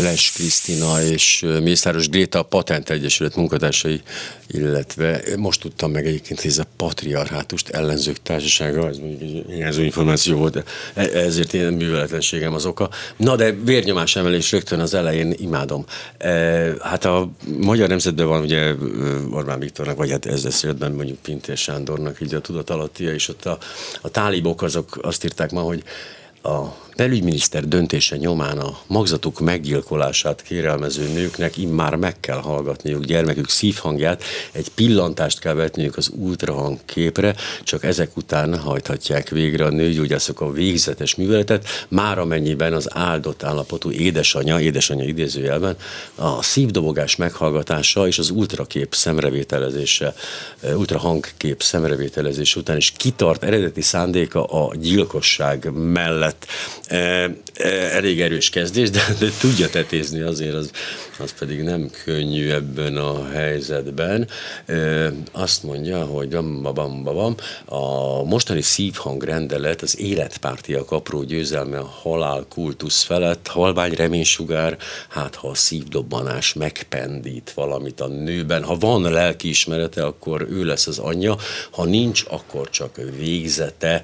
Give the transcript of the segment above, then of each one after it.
Les Krisztina és Mészáros Gréta, a Patent Egyesület munkatársai, illetve most tudtam meg egyébként, hogy ez a patriarhátust ellenzők társasága, ez mondjuk egy információ volt, e- ezért én műveletlenségem az oka. Na de vérnyomás emelés rögtön az elején imádom. E, hát a Magyar Nemzetben van ugye Orbán Viktornak, vagy hát ez esetben mondjuk Pintér Sándornak így a tudatalattia, és ott a, a tálibok azok azt írták ma, hogy a belügyminiszter döntése nyomán a magzatuk meggyilkolását kérelmező nőknek immár meg kell hallgatniuk gyermekük szívhangját, egy pillantást kell vetniük az ultrahang képre, csak ezek után hajthatják végre a nőgyógyászok a végzetes műveletet, már amennyiben az áldott állapotú édesanyja, édesanyja idézőjelben, a szívdobogás meghallgatása és az ultrakép szemrevételezése, ultrahangkép szemrevételezése után is kitart eredeti szándéka a gyilkosság mellett elég erős kezdés, de, de tudja tetézni azért, az, az pedig nem könnyű ebben a helyzetben. Azt mondja, hogy bam, bam, bam, a mostani szívhangrendelet az életpártiak apró győzelme a halál kultusz felett, halvány reménysugár, hát ha a szívdobbanás megpendít valamit a nőben, ha van lelkiismerete, akkor ő lesz az anyja, ha nincs, akkor csak végzete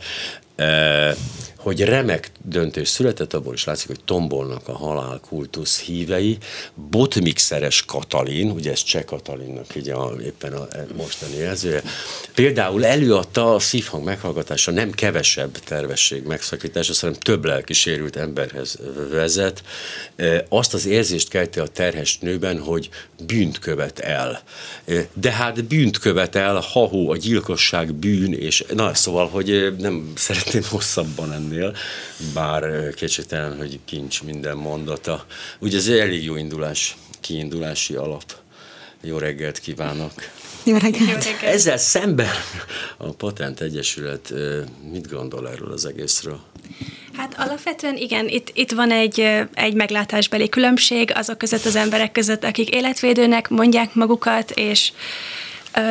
hogy remek döntés született, abból is látszik, hogy tombolnak a halálkultusz hívei. Botmixeres Katalin, ugye ez Cseh Katalinnak így a, éppen a mostani jelzője, például előadta a szívhang meghallgatása nem kevesebb tervesség megszakítása, hanem több lelki sérült emberhez vezet. Azt az érzést kelti a terhes nőben, hogy bűnt követ el. De hát bűnt követ el, ha a gyilkosság bűn, és na szóval, hogy nem szeretném hosszabban ennél ennél, bár kétségtelen, hogy kincs minden mondata. Ugye ez egy elég jó indulás, kiindulási alap. Jó reggelt kívánok! Jó reggelt! Jó reggelt. Ezzel szemben a Patent Egyesület mit gondol erről az egészről? Hát alapvetően igen, itt, itt van egy, egy meglátásbeli különbség azok között az emberek között, akik életvédőnek mondják magukat, és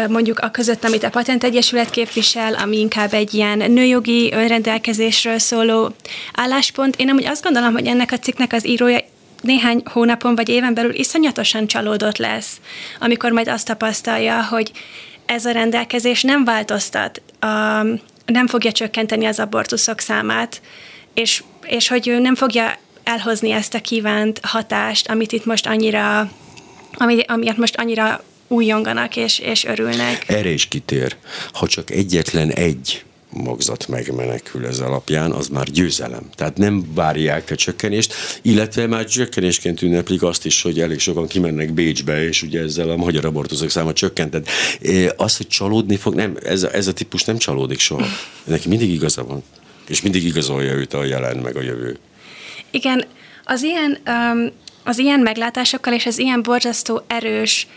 mondjuk a között, amit a Patent Egyesület képvisel, ami inkább egy ilyen nőjogi önrendelkezésről szóló álláspont. Én amúgy azt gondolom, hogy ennek a cikknek az írója néhány hónapon vagy éven belül iszonyatosan csalódott lesz, amikor majd azt tapasztalja, hogy ez a rendelkezés nem változtat, a, nem fogja csökkenteni az abortuszok számát, és, és hogy ő nem fogja elhozni ezt a kívánt hatást, amit itt most annyira, ami, amiért most annyira újonganak és, és örülnek. Erre is kitér. Ha csak egyetlen egy magzat megmenekül ez alapján, az már győzelem. Tehát nem várják a csökkenést, illetve már csökkenésként ünneplik azt is, hogy elég sokan kimennek Bécsbe, és ugye ezzel a magyar abortuszok száma csökkentett. Az, hogy csalódni fog, nem, ez a, ez a típus nem csalódik soha. Neki mindig igaza van. És mindig igazolja őt a jelen, meg a jövő. Igen, az ilyen, um, az ilyen meglátásokkal és az ilyen borzasztó erős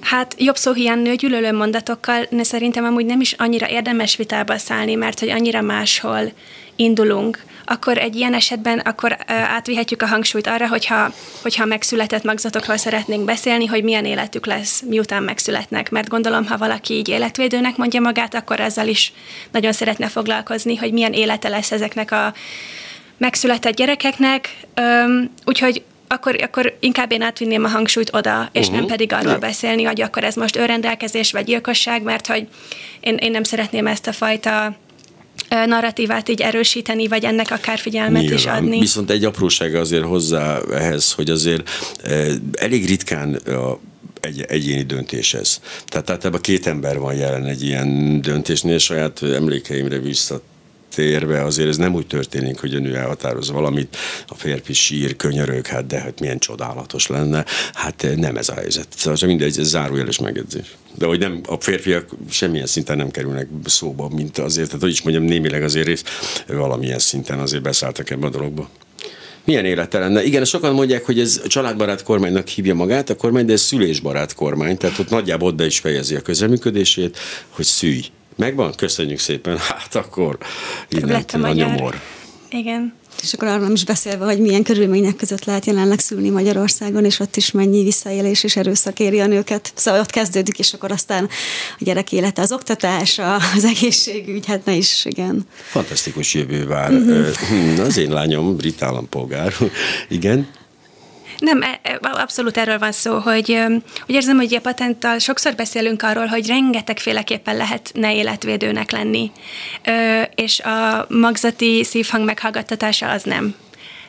Hát jobb szó hiány nő gyűlölő mondatokkal, de szerintem amúgy nem is annyira érdemes vitába szállni, mert hogy annyira máshol indulunk, akkor egy ilyen esetben akkor átvihetjük a hangsúlyt arra, hogyha, hogyha megszületett magzatokról szeretnénk beszélni, hogy milyen életük lesz, miután megszületnek. Mert gondolom, ha valaki így életvédőnek mondja magát, akkor ezzel is nagyon szeretne foglalkozni, hogy milyen élete lesz ezeknek a megszületett gyerekeknek. Úgyhogy akkor, akkor inkább én átvinném a hangsúlyt oda, és uh-huh. nem pedig arról beszélni, hogy akkor ez most önrendelkezés vagy gyilkosság, mert hogy én, én nem szeretném ezt a fajta narratívát így erősíteni, vagy ennek akár figyelmet Nyilván. is adni. Viszont egy aprósága azért hozzá ehhez, hogy azért elég ritkán a egy, egyéni döntés ez. Tehát általában két ember van jelen egy ilyen döntésnél, saját emlékeimre visszat térve azért ez nem úgy történik, hogy a nő elhatároz valamit, a férfi sír, könyörög, hát de hát milyen csodálatos lenne. Hát eh, nem ez a helyzet. Szóval mindegy, ez zárójeles megjegyzés. De hogy nem, a férfiak semmilyen szinten nem kerülnek szóba, mint azért, tehát hogy is mondjam, némileg azért valamilyen szinten azért beszálltak ebbe a dologba milyen élete lenne. Igen, sokan mondják, hogy ez családbarát kormánynak hívja magát a kormány, de ez szülésbarát kormány, tehát ott nagyjából oda is fejezi a közeműködését, hogy szülj. Megvan? Köszönjük szépen. Hát akkor innen a nyomor. Igen. És akkor arról nem is beszélve, hogy milyen körülmények között lehet jelenleg szülni Magyarországon, és ott is mennyi visszaélés és erőszak éri a nőket. Szóval ott kezdődik, és akkor aztán a gyerek élete, az oktatás, az egészségügy, hát ne is, igen. Fantasztikus jövő vár. Uh-huh. Az én lányom brit állampolgár. igen. Nem, e, e, abszolút erről van szó, hogy úgy érzem, hogy a patenttal sokszor beszélünk arról, hogy rengetegféleképpen lehetne életvédőnek lenni, és a magzati szívhang meghallgattatása az nem.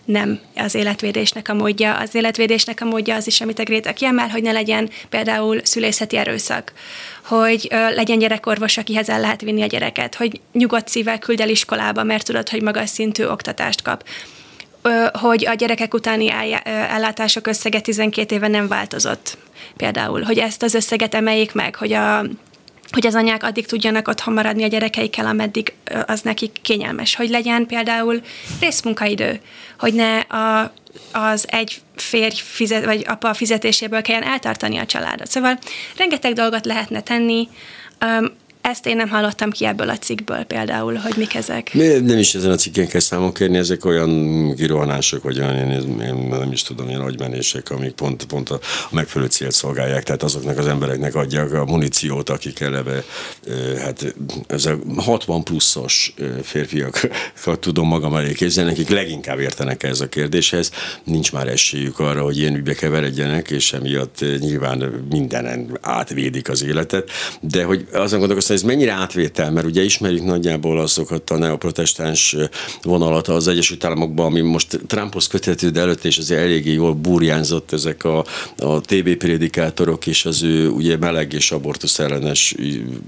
Nem az életvédésnek a módja. Az életvédésnek a módja az is, amit a Gréta kiemel, hogy ne legyen például szülészeti erőszak, hogy ö, legyen gyerekorvos, akihez el lehet vinni a gyereket, hogy nyugodt szívvel küld el iskolába, mert tudod, hogy magas szintű oktatást kap hogy a gyerekek utáni ellátások összege 12 éve nem változott. Például, hogy ezt az összeget emeljék meg, hogy a hogy az anyák addig tudjanak otthon maradni a gyerekeikkel, ameddig az nekik kényelmes. Hogy legyen például részmunkaidő, hogy ne a, az egy férj fizet, vagy apa fizetéséből kelljen eltartani a családot. Szóval rengeteg dolgot lehetne tenni, ezt én nem hallottam ki ebből a cikkből például, hogy mik ezek. Nem is ezen a cikken kell számon kérni, ezek olyan kirohanások, vagy olyan, én, én nem is tudom, ilyen agymenések, amik pont, pont a, a megfelelő célt szolgálják, tehát azoknak az embereknek adják a muníciót, akik eleve, hát ez a 60 pluszos férfiakat tudom magam elé képzelni, akik leginkább értenek ez a kérdéshez, nincs már esélyük arra, hogy ilyen ügybe keveredjenek, és emiatt nyilván mindenen átvédik az életet, de hogy azon gondolkoztam, ez mennyire átvétel, mert ugye ismerjük nagyjából azokat a neoprotestáns vonalat az Egyesült Államokban, ami most Trumphoz köthető, de előtt is azért eléggé jól burjánzott ezek a, a TV prédikátorok és az ő ugye meleg és abortusz ellenes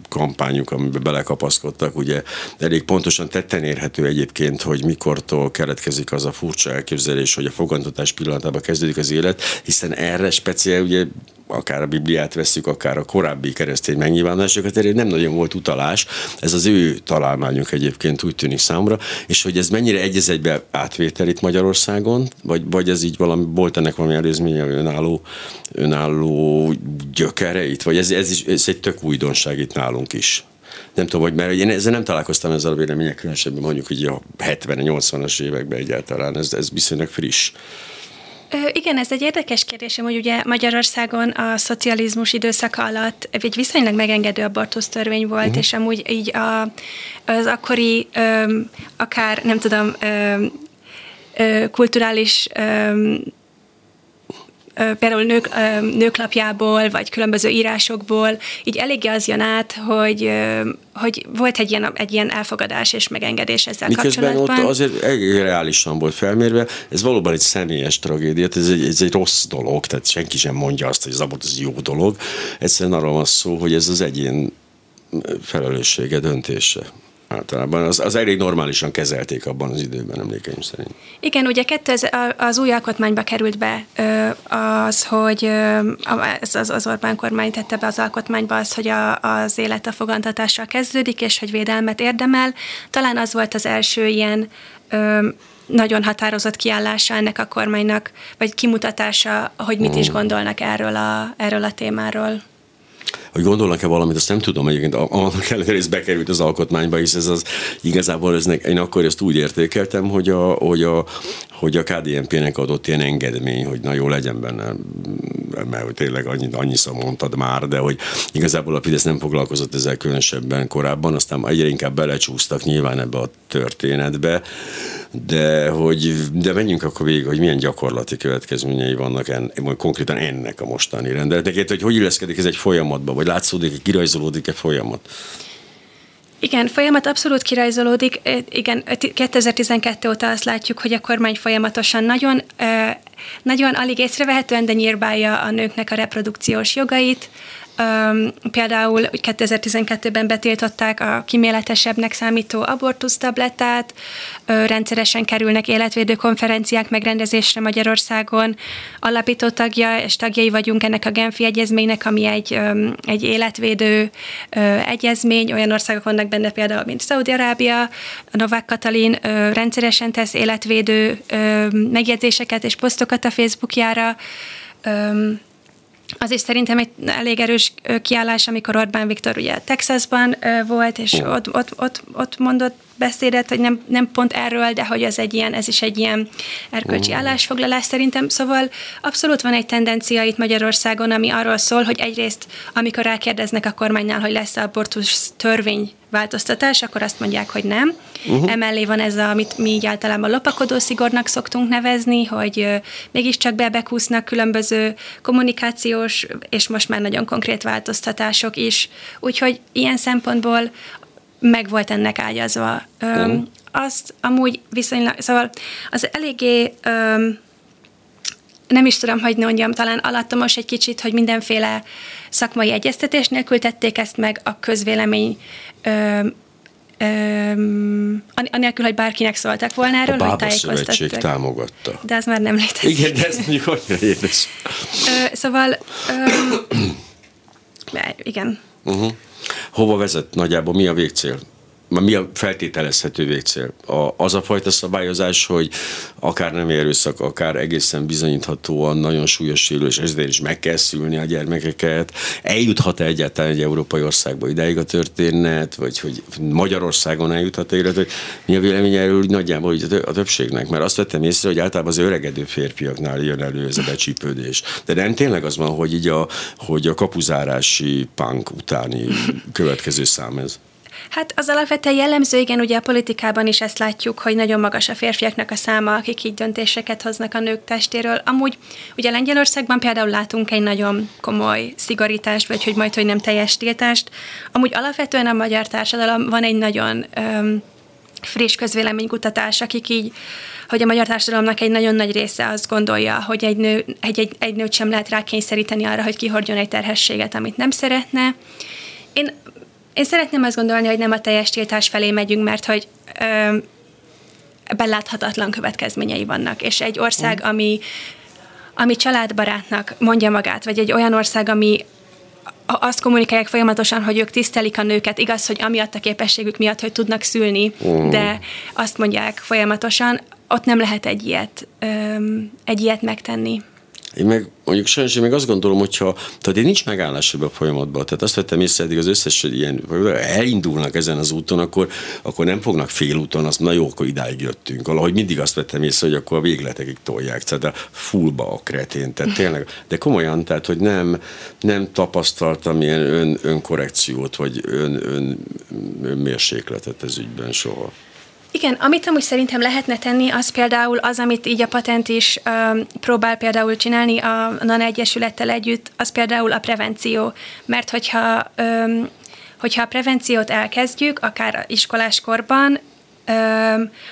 kampányuk, amiben belekapaszkodtak, ugye. Elég pontosan tetten érhető egyébként, hogy mikortól keletkezik az a furcsa elképzelés, hogy a fogantatás pillanatában kezdődik az élet, hiszen erre speciál ugye akár a Bibliát veszük, akár a korábbi keresztény megnyilvánulásokat, erre nem nagyon volt utalás. Ez az ő találmányunk egyébként úgy tűnik számra, és hogy ez mennyire egyez egybe átvétel itt Magyarországon, vagy, vagy ez így valami, volt ennek valami előzménye, önálló, önálló gyökereit, vagy ez, ez, is, ez egy tök újdonság itt nálunk is nem tudom, hogy mert én ezzel nem találkoztam ezzel a vélemények különösebben mondjuk hogy a 70-80-as években egyáltalán, ez, ez viszonylag friss. Igen, ez egy érdekes kérdés, hogy ugye Magyarországon a szocializmus időszaka alatt egy viszonylag megengedő abortusz törvény volt, uh-huh. és amúgy így a, az akkori, öm, akár nem tudom, öm, ö, kulturális öm, például nők, nőklapjából, vagy különböző írásokból, így eléggé az jön át, hogy, hogy volt egy ilyen, egy ilyen elfogadás és megengedés ezzel Miközben kapcsolatban. ott azért reálisan volt felmérve, ez valóban egy személyes tragédia, ez egy, ez egy rossz dolog, tehát senki sem mondja azt, hogy az abort az jó dolog. Egyszerűen arról van szó, hogy ez az egyén felelőssége, döntése általában. Az, az elég normálisan kezelték abban az időben, emlékeim szerint. Igen, ugye kettő az új alkotmányba került be az, hogy az, az, az Orbán kormány tette be az alkotmányba az, hogy a, az élet a fogantatással kezdődik, és hogy védelmet érdemel. Talán az volt az első ilyen nagyon határozott kiállása ennek a kormánynak, vagy kimutatása, hogy mit is mm. gondolnak erről a, erről a témáról hogy gondolnak-e valamit, azt nem tudom egyébként, annak ellenére ez bekerült az alkotmányba, és ez az igazából ez, én akkor ezt úgy értékeltem, hogy a, hogy a, hogy a KDNP-nek adott ilyen engedmény, hogy na jó legyen benne, mert hogy tényleg annyi, annyiszor mondtad már, de hogy igazából a Fidesz nem foglalkozott ezzel különösebben korábban, aztán egyre inkább belecsúsztak nyilván ebbe a történetbe, de hogy de menjünk akkor végig, hogy milyen gyakorlati következményei vannak en, konkrétan ennek a mostani rendeletnek, hogy hogy illeszkedik ez egy folyamatba, vagy látszódik, kirajzolódik-e folyamat? Igen, folyamat abszolút kirajzolódik. Igen, 2012 óta azt látjuk, hogy a kormány folyamatosan nagyon, nagyon alig észrevehetően, de nyírbálja a nőknek a reprodukciós jogait, Például 2012-ben betiltották a kiméletesebbnek számító abortusztablettát, rendszeresen kerülnek életvédő konferenciák megrendezésre Magyarországon, alapító tagja és tagjai vagyunk ennek a Genfi egyezménynek, ami egy, egy életvédő egyezmény, olyan országok vannak benne például, mint Szaudi-Arábia, Novák Katalin rendszeresen tesz életvédő megjegyzéseket és posztokat a Facebookjára, az is szerintem egy elég erős kiállás, amikor Orbán Viktor ugye Texasban volt, és oh. ott, ott, ott, ott mondott beszédet, hogy nem, nem pont erről, de hogy ez egy ilyen, ez is egy ilyen erkölcsi uh. állásfoglalás szerintem. Szóval abszolút van egy tendencia itt Magyarországon, ami arról szól, hogy egyrészt, amikor rákérdeznek a kormánynál, hogy lesz abortusz törvény változtatás, akkor azt mondják, hogy nem. Uh-huh. Emellé van ez, a, amit mi így általában lopakodó szigornak szoktunk nevezni, hogy uh, mégiscsak bebekúsznak különböző kommunikációs és most már nagyon konkrét változtatások is. Úgyhogy ilyen szempontból meg volt ennek ágyazva. Uh-huh. azt amúgy viszonylag, szóval az eléggé um, nem is tudom, hogy mondjam, talán alattomos egy kicsit, hogy mindenféle szakmai egyeztetés nélkül tették ezt meg, a közvélemény ö, ö, anélkül, hogy bárkinek szóltak volna erről, a hogy tájékoztattak. támogatta. De az már nem létezik. Igen, de ez mondjuk annyira édes. Szóval, ö, igen. Uh-huh. Hova vezet nagyjából, mi a végcél? Mi a feltételezhető végcél? A, az a fajta szabályozás, hogy akár nem erőszak, akár egészen bizonyíthatóan nagyon súlyos sérülés, ezért is meg kell szülni a gyermekeket. Eljuthat-e egyáltalán egy európai országba ideig a történet, vagy hogy Magyarországon eljuthat-e, illetve mi a vélemény erről nagyjából a többségnek? Mert azt vettem észre, hogy általában az öregedő férfiaknál jön elő ez a becsípődés. De nem tényleg az van, hogy így a, hogy a kapuzárási punk utáni következő szám ez. Hát az alapvetően jellemző, igen, ugye a politikában is ezt látjuk, hogy nagyon magas a férfiaknak a száma, akik így döntéseket hoznak a nők testéről. Amúgy ugye Lengyelországban például látunk egy nagyon komoly szigorítást, vagy hogy majd, hogy nem teljes tiltást. Amúgy alapvetően a magyar társadalom van egy nagyon öm, friss közvéleménykutatás, akik így, hogy a magyar társadalomnak egy nagyon nagy része azt gondolja, hogy egy, nő, egy, egy, egy nőt sem lehet rákényszeríteni arra, hogy kihordjon egy terhességet, amit nem szeretne. Én én szeretném azt gondolni, hogy nem a teljes tiltás felé megyünk, mert hogy ö, beláthatatlan következményei vannak, és egy ország, mm. ami, ami családbarátnak mondja magát, vagy egy olyan ország, ami azt kommunikálják folyamatosan, hogy ők tisztelik a nőket, igaz, hogy amiatt a képességük miatt, hogy tudnak szülni, mm. de azt mondják folyamatosan, ott nem lehet egy ilyet, öm, egy ilyet megtenni. Én meg mondjuk sajnos én meg azt gondolom, hogyha tehát én nincs megállás ebbe a folyamatban, tehát azt vettem észre eddig az összes ilyen, elindulnak ezen az úton, akkor, akkor nem fognak félúton, azt na jó, akkor idáig jöttünk. Valahogy mindig azt vettem észre, hogy akkor a végletekig tolják, tehát a fullba a kretén, tehát tényleg, de komolyan, tehát hogy nem, nem tapasztaltam ilyen ön, önkorrekciót, vagy ön, ön, önmérsékletet ez ügyben soha. Igen, amit amúgy szerintem lehetne tenni, az például az, amit így a patent is um, próbál például csinálni a NANA Egyesülettel együtt, az például a prevenció. Mert hogyha, um, hogyha a prevenciót elkezdjük, akár iskoláskorban,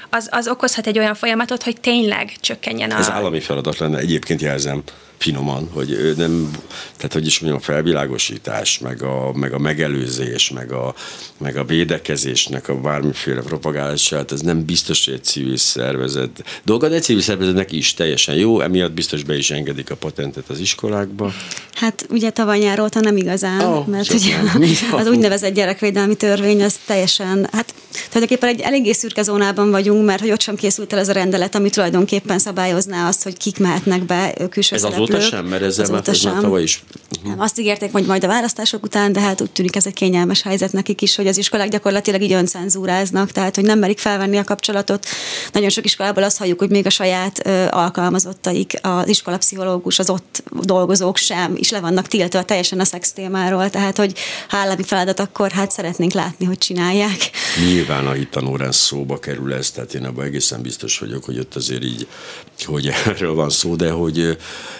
az, az okozhat egy olyan folyamatot, hogy tényleg csökkenjen a... Ez állami feladat lenne, egyébként jelzem finoman, hogy nem, tehát hogy is mondjam, a felvilágosítás, meg a, meg a megelőzés, meg a, meg a védekezésnek a bármiféle propagálása, hát ez nem biztos, hogy egy civil szervezet. Dolga, de egy civil szervezetnek is teljesen jó, emiatt biztos be is engedik a patentet az iskolákba. Hát ugye tavaly nyár óta nem igazán, oh, mert ugye az úgynevezett gyerekvédelmi törvény az teljesen, hát tulajdonképpen egy eléggé szürke zónában vagyunk, mert hogy ott sem készült el ez a rendelet, ami tulajdonképpen szabályozná azt, hogy kik mehetnek be külső Ez azóta sem, mert ezzel már, ez már tavaly is. Uh-huh. Azt ígérték, hogy majd a választások után, de hát úgy tűnik ez egy kényelmes helyzet nekik is, hogy az iskolák gyakorlatilag így öncenzúráznak, tehát hogy nem merik felvenni a kapcsolatot. Nagyon sok iskolából azt halljuk, hogy még a saját ö, alkalmazottaik, az iskolapszichológus, az ott dolgozók sem is le vannak tiltva teljesen a szex témáról, tehát hogy ha állami feladat, akkor hát szeretnénk látni, hogy csinálják. Nyilván a hittanórán szóba kerül ez, tehát én abban egészen biztos vagyok, hogy ott azért így, hogy erről van szó, de hogy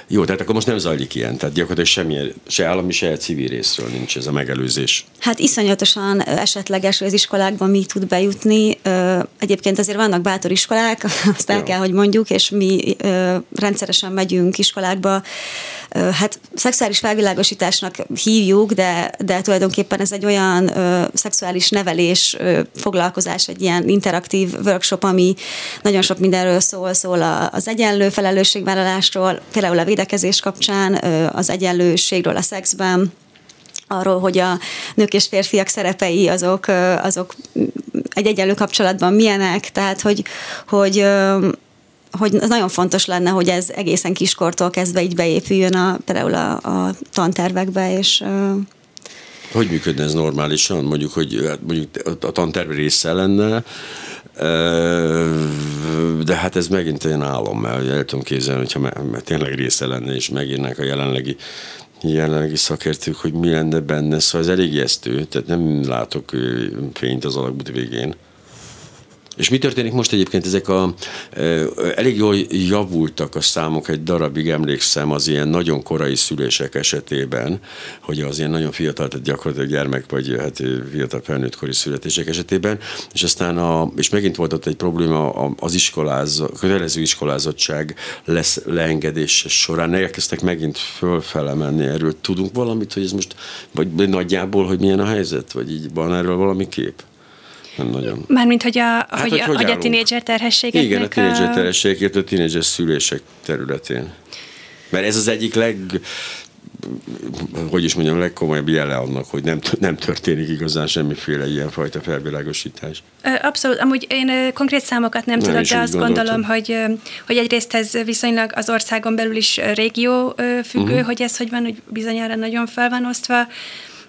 jó, tehát akkor most nem zajlik ilyen, tehát gyakorlatilag semmi, se állami, se civil részről nincs ez a megelőzés. Hát iszonyatosan esetleges, hogy az iskolákban mi tud bejutni. Egyébként azért vannak bátor iskolák, azt el kell, hogy mondjuk, és mi rendszeresen megyünk iskolákba. Hát szexuális felvilágosításnak hívjuk, de, de tulajdonképpen ez egy olyan szexuális nevelés foglalkozás, egy ilyen interaktív workshop, ami nagyon sok mindenről szól, szól az egyenlő felelősségvállalásról, például a védekezés kapcsán, az egyenlőségről a szexben, arról, hogy a nők és férfiak szerepei azok, azok egy egyenlő kapcsolatban milyenek, tehát hogy, hogy hogy az nagyon fontos lenne, hogy ez egészen kiskortól kezdve így beépüljön a, például a, a tantervekbe, és Hogy működne ez normálisan? Mondjuk, hogy hát mondjuk a tanterv része lenne, de hát ez megint olyan álom, mert el tudom képzelni, hogyha tényleg része lenne, és megírnák a jelenlegi jelenlegi szakértők, hogy mi lenne benne, szóval ez elég ijesztő, tehát nem látok fényt az alakbut végén. És mi történik most egyébként? Ezek a, elég jól javultak a számok, egy darabig emlékszem az ilyen nagyon korai szülések esetében, hogy az ilyen nagyon fiatal, tehát gyakorlatilag gyermek vagy hát fiatal felnőttkori születések esetében, és aztán a, és megint volt ott egy probléma az iskoláz, kötelező iskolázottság lesz leengedése során, elkezdtek megint fölfele menni erről. Tudunk valamit, hogy ez most, vagy nagyjából, hogy milyen a helyzet, vagy így van erről valami kép? Nem nagyon. Mármint, hogy a, hát, hogy, hogy, hogy, a tínédzser terhességeknek Igen, a tínédzser terhességek, a tínédzser szülések területén. Mert ez az egyik leg hogy is mondjam, legkomolyabb jele annak, hogy nem, nem történik igazán semmiféle ilyenfajta felvilágosítás. Abszolút. Amúgy én konkrét számokat nem, nem tudok, de azt gondoltam. gondolom, hogy, hogy egyrészt ez viszonylag az országon belül is régió függő, uh-huh. hogy ez hogy van, hogy bizonyára nagyon fel van osztva.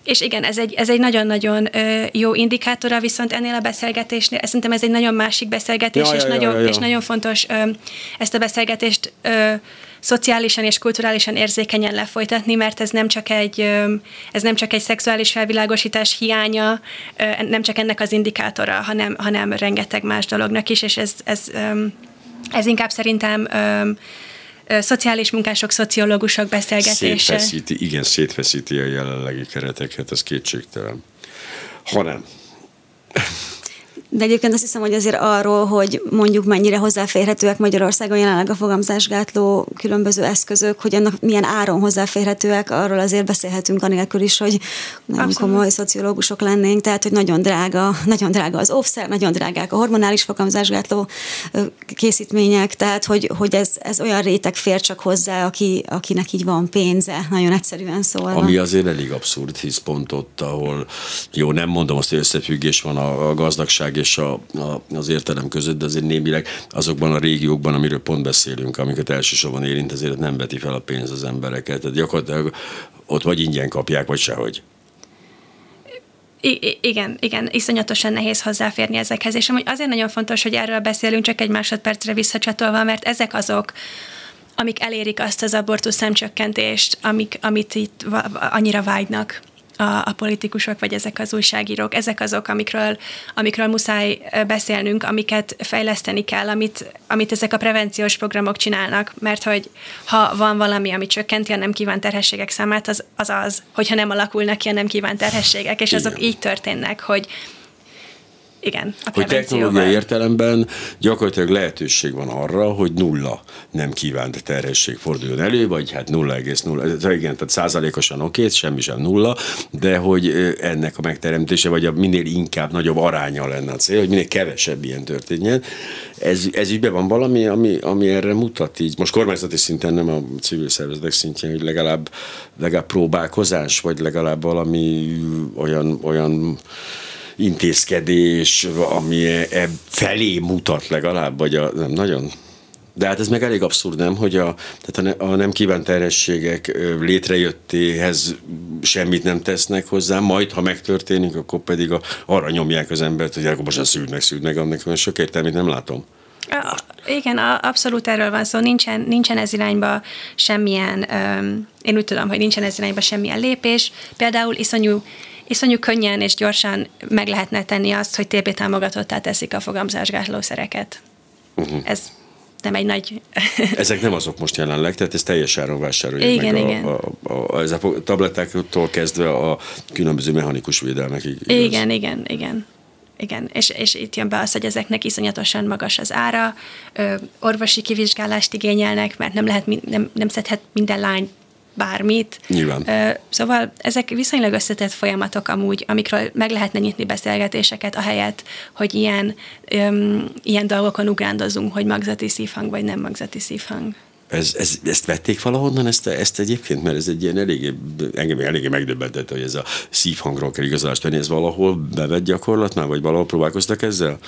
És igen, ez egy, ez egy nagyon-nagyon jó indikátora, viszont ennél a beszélgetésnél, szerintem ez egy nagyon másik beszélgetés, ja, és, ja, nagyon, ja, ja. és nagyon fontos ezt a beszélgetést szociálisan és kulturálisan érzékenyen lefolytatni, mert ez nem csak egy, ez nem csak egy szexuális felvilágosítás hiánya, nem csak ennek az indikátora, hanem, hanem rengeteg más dolognak is, és ez, ez, ez inkább szerintem szociális munkások, szociológusok beszélgetése. Szétfeszíti, igen, szétfeszíti a jelenlegi kereteket, ez kétségtelen. Ha nem. De egyébként azt hiszem, hogy azért arról, hogy mondjuk mennyire hozzáférhetőek Magyarországon jelenleg a fogamzásgátló különböző eszközök, hogy annak milyen áron hozzáférhetőek, arról azért beszélhetünk anélkül is, hogy nagyon Abszolút. komoly szociológusok lennénk, tehát hogy nagyon drága, nagyon drága az offszer, nagyon drágák a hormonális fogamzásgátló készítmények, tehát hogy, hogy ez, ez olyan réteg fér csak hozzá, aki, akinek így van pénze, nagyon egyszerűen szólva. Ami azért elég abszurd, hisz pont ott, ahol jó, nem mondom azt, hogy összefüggés van a, a gazdagság és a, a, az értelem között, de azért némileg azokban a régiókban, amiről pont beszélünk, amiket elsősorban érint, azért nem veti fel a pénz az embereket. Tehát gyakorlatilag ott vagy ingyen kapják, vagy sehogy. I- igen, igen, iszonyatosan nehéz hozzáférni ezekhez, és amúgy azért nagyon fontos, hogy erről beszélünk, csak egy másodpercre visszacsatolva, mert ezek azok, amik elérik azt az abortusz szemcsökkentést, amik, amit itt annyira vágynak a, a politikusok, vagy ezek az újságírók, ezek azok, amikről, amikről muszáj beszélnünk, amiket fejleszteni kell, amit, amit ezek a prevenciós programok csinálnak, mert hogy ha van valami, ami csökkenti a nem kívánt terhességek számát, az az, az hogyha nem alakulnak ki a nem kívánt terhességek, és azok így történnek, hogy igen, a Hogy technológiai értelemben gyakorlatilag lehetőség van arra, hogy nulla nem kívánt terhesség forduljon elő, vagy hát 0,0, igen, tehát százalékosan oké, semmi sem nulla, de hogy ennek a megteremtése, vagy a minél inkább nagyobb aránya lenne a cél, hogy minél kevesebb ilyen történjen. Ez, ez ügyben van valami, ami, ami erre mutat így, most kormányzati szinten, nem a civil szervezetek szintjén, hogy legalább, legalább próbálkozás, vagy legalább valami olyan, olyan intézkedés, ami e felé mutat legalább, vagy a, nem nagyon de hát ez meg elég abszurd, nem, hogy a, tehát a, nem kívánt terhességek létrejöttéhez semmit nem tesznek hozzá, majd ha megtörténik, akkor pedig a, arra nyomják az embert, hogy akkor most a szűd meg, szűd meg, annak van sok értelmét nem látom. A, igen, a, abszolút erről van szó. Nincsen, nincsen ez irányba semmilyen, um, én úgy tudom, hogy nincsen ez irányba semmilyen lépés. Például iszonyú iszonyú könnyen és gyorsan meg lehetne tenni azt, hogy TB támogatottá teszik a fogamzásgátlószereket. Uh-huh. Ez nem egy nagy... Ezek nem azok most jelenleg, tehát ez teljes áron vásárolják igen, meg igen. A, a, a, ez a tablettáktól kezdve a különböző mechanikus védelmekig. Igaz? Igen, igen, igen. Igen, és, és itt jön be az, hogy ezeknek iszonyatosan magas az ára, ö, orvosi kivizsgálást igényelnek, mert nem lehet, nem, nem szedhet minden lány bármit. Nyilván. Szóval ezek viszonylag összetett folyamatok amúgy, amikről meg lehetne nyitni beszélgetéseket, ahelyett, hogy ilyen, öm, ilyen dolgokon ugrándozunk, hogy magzati szívhang vagy nem magzati szívhang. Ez, ez, ezt vették valahonnan, ezt, ezt egyébként, mert ez egy ilyen eléggé, engem eléggé megdöbbentett, hogy ez a szívhangról kell igazolást venni, ez valahol bevett gyakorlat már, vagy valahol próbálkoztak ezzel?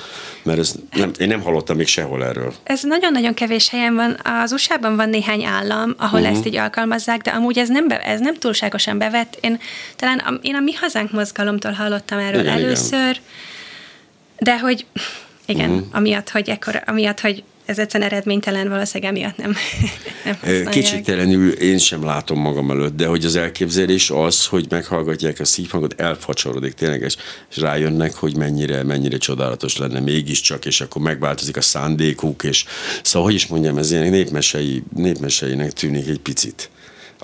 Mert ez nem, én nem hallottam még sehol erről. Ez nagyon-nagyon kevés helyen van. Az USA-ban van néhány állam, ahol uh-huh. ezt így alkalmazzák, de amúgy ez nem, be, ez nem túlságosan bevett. Én talán a, én a Mi Hazánk mozgalomtól hallottam erről igen, először, igen. de hogy igen, uh-huh. amiatt, hogy ekkor, amiatt, hogy ez egyszerűen eredménytelen, valószínűleg emiatt nem, nem Kicsiktelenül én sem látom magam előtt, de hogy az elképzelés az, hogy meghallgatják a szívhangot, elfacsorodik tényleg, és, és rájönnek, hogy mennyire, mennyire csodálatos lenne mégiscsak, és akkor megváltozik a szándékuk, és szóval, hogy is mondjam, ez ilyen népmesei, népmeseinek tűnik egy picit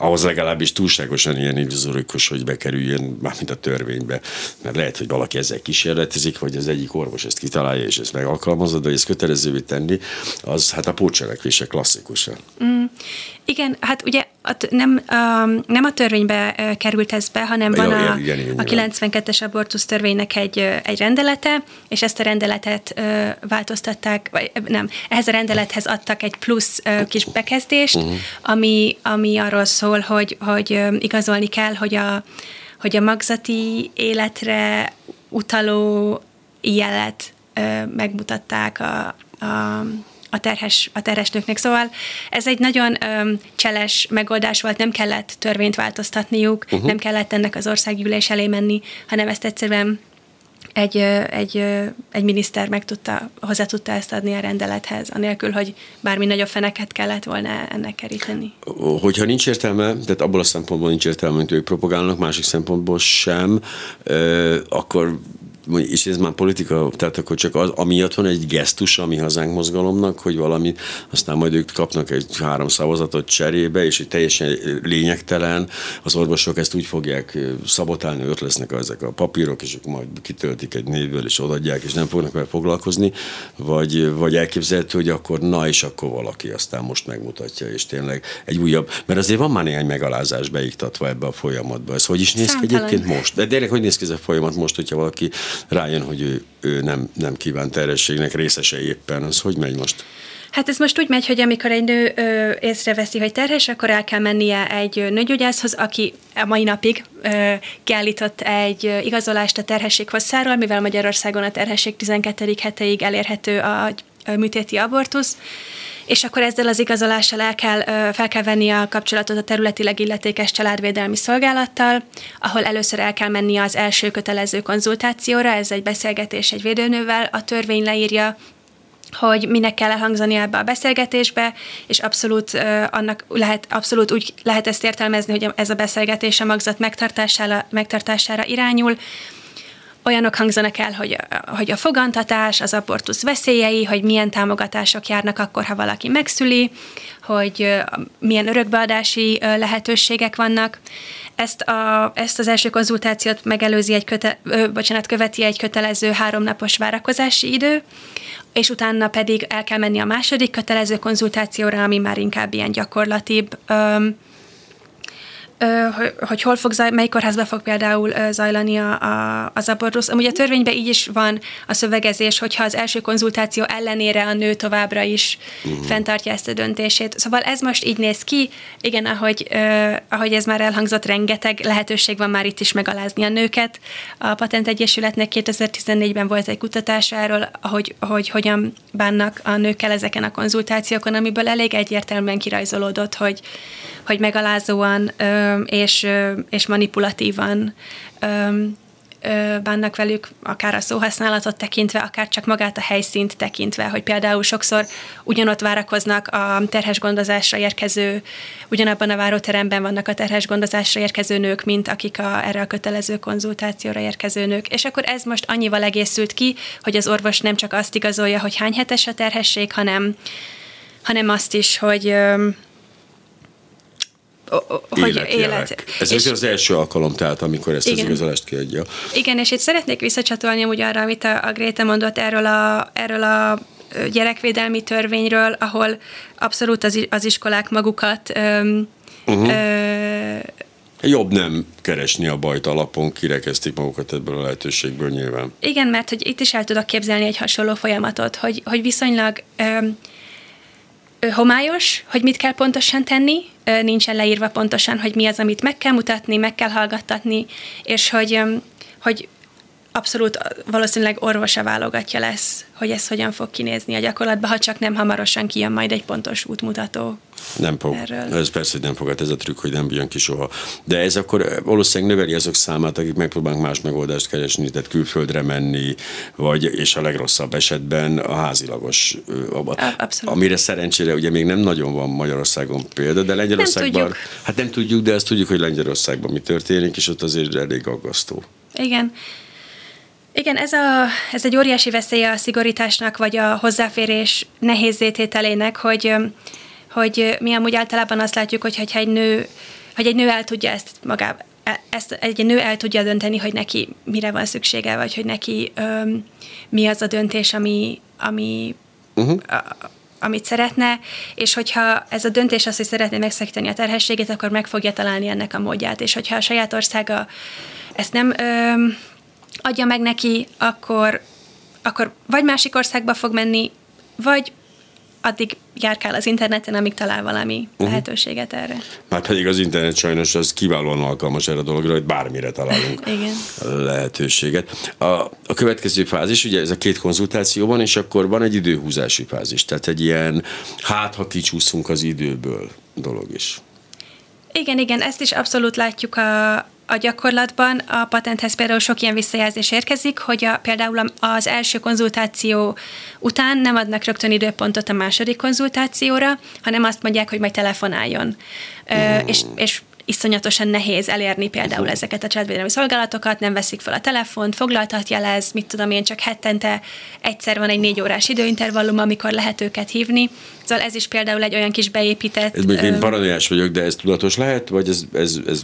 ahhoz legalábbis túlságosan ilyen illuzorikus, hogy bekerüljön mármint a törvénybe. Mert lehet, hogy valaki ezzel kísérletezik, vagy az egyik orvos ezt kitalálja, és ezt megalkalmazza, de hogy ezt kötelezővé tenni, az hát a pótcselekvése klasszikusan. Mm. Igen, hát ugye a, nem, a, nem a törvénybe került ez be, hanem van a, igen, igen, a 92-es abortusz törvénynek egy, egy rendelete, és ezt a rendeletet ö, változtatták, vagy nem, ehhez a rendelethez adtak egy plusz ö, kis bekezdést, uh-huh. ami, ami arról szól, hogy, hogy igazolni kell, hogy a, hogy a magzati életre utaló jelet ö, megmutatták a, a a terhes, a terhes nőknek. Szóval ez egy nagyon öm, cseles megoldás volt, nem kellett törvényt változtatniuk, uh-huh. nem kellett ennek az országgyűlés elé menni, hanem ezt egyszerűen egy, egy, egy miniszter meg tudta, hozzá tudta ezt adni a rendelethez, anélkül, hogy bármi nagyobb feneket kellett volna ennek keríteni. Hogyha nincs értelme, tehát abból a szempontból nincs értelme, hogy ők propagálnak, másik szempontból sem, akkor és ez már politika, tehát akkor csak az, amiatt van egy gesztus a mi hazánk mozgalomnak, hogy valami, aztán majd ők kapnak egy három szavazatot cserébe, és egy teljesen lényegtelen, az orvosok ezt úgy fogják szabotálni, ott lesznek ezek a papírok, és ők majd kitöltik egy névből, és odaadják, és nem fognak vele foglalkozni, vagy, vagy elképzelhető, hogy akkor na, és akkor valaki aztán most megmutatja, és tényleg egy újabb, mert azért van már néhány megalázás beiktatva ebbe a folyamatba. Ez hogy is néz ki egyébként most? De tényleg hogy néz ki ez a folyamat most, hogyha valaki rájön, hogy ő, ő nem, nem kíván terhességnek részese éppen, az hogy megy most? Hát ez most úgy megy, hogy amikor egy nő ö, észreveszi, hogy terhes, akkor el kell mennie egy nőgyógyászhoz, aki a mai napig ö, kiállított egy igazolást a terhesség hosszáról, mivel Magyarországon a terhesség 12. heteig elérhető a, műtéti abortusz, és akkor ezzel az igazolással el kell, fel kell venni a kapcsolatot a területileg illetékes családvédelmi szolgálattal, ahol először el kell menni az első kötelező konzultációra, ez egy beszélgetés egy védőnővel, a törvény leírja, hogy minek kell elhangzani ebbe a beszélgetésbe, és abszolút uh, annak lehet, abszolút úgy lehet ezt értelmezni, hogy ez a beszélgetés a magzat megtartására, megtartására irányul, olyanok hangzanak el, hogy, hogy a fogantatás, az abortusz veszélyei, hogy milyen támogatások járnak akkor, ha valaki megszüli, hogy milyen örökbeadási lehetőségek vannak. Ezt, a, ezt az első konzultációt megelőzi egy köte, ö, bocsánat, követi egy kötelező háromnapos várakozási idő, és utána pedig el kell menni a második kötelező konzultációra, ami már inkább ilyen gyakorlatibb, ö, hogy hol fog zaj, melyik kórházban fog például zajlani a, a, az abortusz. Amúgy a törvényben így is van a szövegezés, hogyha az első konzultáció ellenére a nő továbbra is uh-huh. fenntartja ezt a döntését. Szóval ez most így néz ki. Igen, ahogy, uh, ahogy ez már elhangzott, rengeteg lehetőség van már itt is megalázni a nőket. A Patent Egyesületnek 2014-ben volt egy kutatás erről, ahogy, hogy hogyan bánnak a nőkkel ezeken a konzultációkon, amiből elég egyértelműen kirajzolódott, hogy hogy megalázóan és, és manipulatívan bánnak velük, akár a szóhasználatot tekintve, akár csak magát a helyszínt tekintve, hogy például sokszor ugyanott várakoznak a terhes gondozásra érkező, ugyanabban a váróteremben vannak a terhes gondozásra érkező nők, mint akik a, erre a kötelező konzultációra érkező nők. És akkor ez most annyival egészült ki, hogy az orvos nem csak azt igazolja, hogy hány hetes a terhesség, hanem, hanem azt is, hogy hogy élet. Ez és az első alkalom, tehát amikor ezt igen. az igazolást kiadja. Igen, és itt szeretnék visszacsatolni úgy arra, amit a, a Gréte mondott erről a, erről a gyerekvédelmi törvényről, ahol abszolút az, az iskolák magukat öm, uh-huh. ö, Jobb nem keresni a bajt alapon, kirekeztik magukat ebből a lehetőségből nyilván. Igen, mert hogy itt is el tudok képzelni egy hasonló folyamatot, hogy, hogy viszonylag öm, homályos, hogy mit kell pontosan tenni, nincsen leírva pontosan, hogy mi az, amit meg kell mutatni, meg kell hallgattatni, és hogy, hogy abszolút valószínűleg orvosa válogatja lesz, hogy ez hogyan fog kinézni a gyakorlatban, ha csak nem hamarosan kijön majd egy pontos útmutató. Nem fog. Erről. Ez persze, hogy nem fog, hát ez a trükk, hogy nem jön ki soha. De ez akkor valószínűleg növeli azok számát, akik megpróbálnak más megoldást keresni, tehát külföldre menni, vagy, és a legrosszabb esetben a házilagos. Abszolút. Amire szerencsére ugye még nem nagyon van Magyarországon példa, de Lengyelországban, nem tudjuk. hát nem tudjuk, de azt tudjuk, hogy Lengyelországban mi történik, és ott azért elég aggasztó. Igen. Igen, ez, a, ez egy óriási veszélye a szigorításnak, vagy a hozzáférés nehézzétételének, hogy, hogy mi amúgy általában azt látjuk, hogy ha egy nő, hogy egy nő el tudja ezt magába, e, ezt egy nő el tudja dönteni, hogy neki mire van szüksége, vagy hogy neki öm, mi az a döntés, ami, ami uh-huh. a, amit szeretne, és hogyha ez a döntés az, hogy szeretné megszakítani a terhességét, akkor meg fogja találni ennek a módját, és hogyha a saját országa ezt nem öm, adja meg neki, akkor, akkor vagy másik országba fog menni, vagy addig járkál az interneten, amíg talál valami uh-huh. lehetőséget erre. Már pedig az internet sajnos az kiválóan alkalmas erre a dologra, hogy bármire találunk Igen. lehetőséget. A, a következő fázis, ugye ez a két konzultáció van, és akkor van egy időhúzási fázis, tehát egy ilyen hát, ha kicsúszunk az időből dolog is. Igen, igen, ezt is abszolút látjuk a, a gyakorlatban a patenthez például sok ilyen visszajelzés érkezik, hogy a, például az első konzultáció után nem adnak rögtön időpontot a második konzultációra, hanem azt mondják, hogy majd telefonáljon. Mm. Ö, és, és iszonyatosan nehéz elérni például ezeket a családvédelmi szolgálatokat, nem veszik fel a telefont, foglaltat jelez, mit tudom én, csak hetente egyszer van egy négy órás időintervallum, amikor lehet őket hívni. Szóval ez is például egy olyan kis beépített... Ez még én paranoiás vagyok, de ez tudatos lehet, vagy ez, ez, ez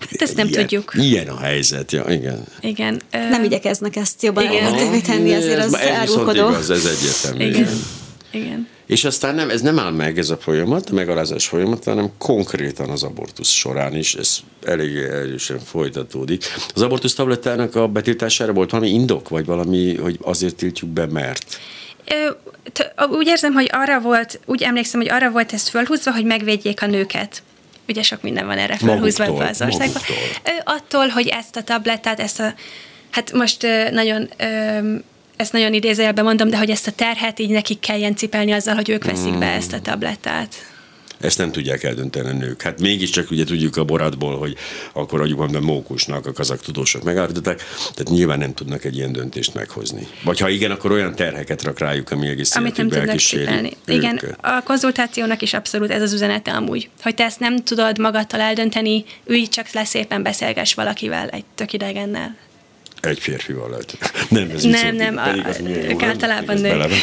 Hát ezt nem ilyen, tudjuk. Ilyen a helyzet, ja, igen. Igen. Nem igyekeznek ezt jobban lehetővé tenni, azért az ez árulkodó. Igaz, ez egyértelmű. Igen. igen. igen. És aztán nem, ez nem áll meg ez a folyamat, a megalázás folyamat, hanem konkrétan az abortusz során is, ez elég erősen folytatódik. Az abortusz tablettának a betiltására volt valami indok, vagy valami, hogy azért tiltjuk be, mert? Úgy érzem, hogy arra volt, úgy emlékszem, hogy arra volt ez fölhúzva, hogy megvédjék a nőket ugye sok minden van erre felhúzva ebbe az országban. Attól, hogy ezt a tablettát, ezt a, hát most nagyon ezt nagyon idézőjelben mondom, de hogy ezt a terhet így nekik kelljen cipelni azzal, hogy ők veszik be hmm. ezt a tablettát. Ezt nem tudják eldönteni a nők. Hát mégiscsak ugye tudjuk a boratból, hogy akkor adjuk mondom mókusnak a kazak tudósok megállították, tehát nyilván nem tudnak egy ilyen döntést meghozni. Vagy ha igen, akkor olyan terheket rak rájuk, ami egész Amit nem tudnak cipelni. Igen, a konzultációnak is abszolút ez az üzenete amúgy, hogy te ezt nem tudod magadtal eldönteni, ülj csak le szépen beszélgess valakivel, egy tök idegennel. Egy férfival lehet. Nem, ez nem, nem, a, ők általában nők.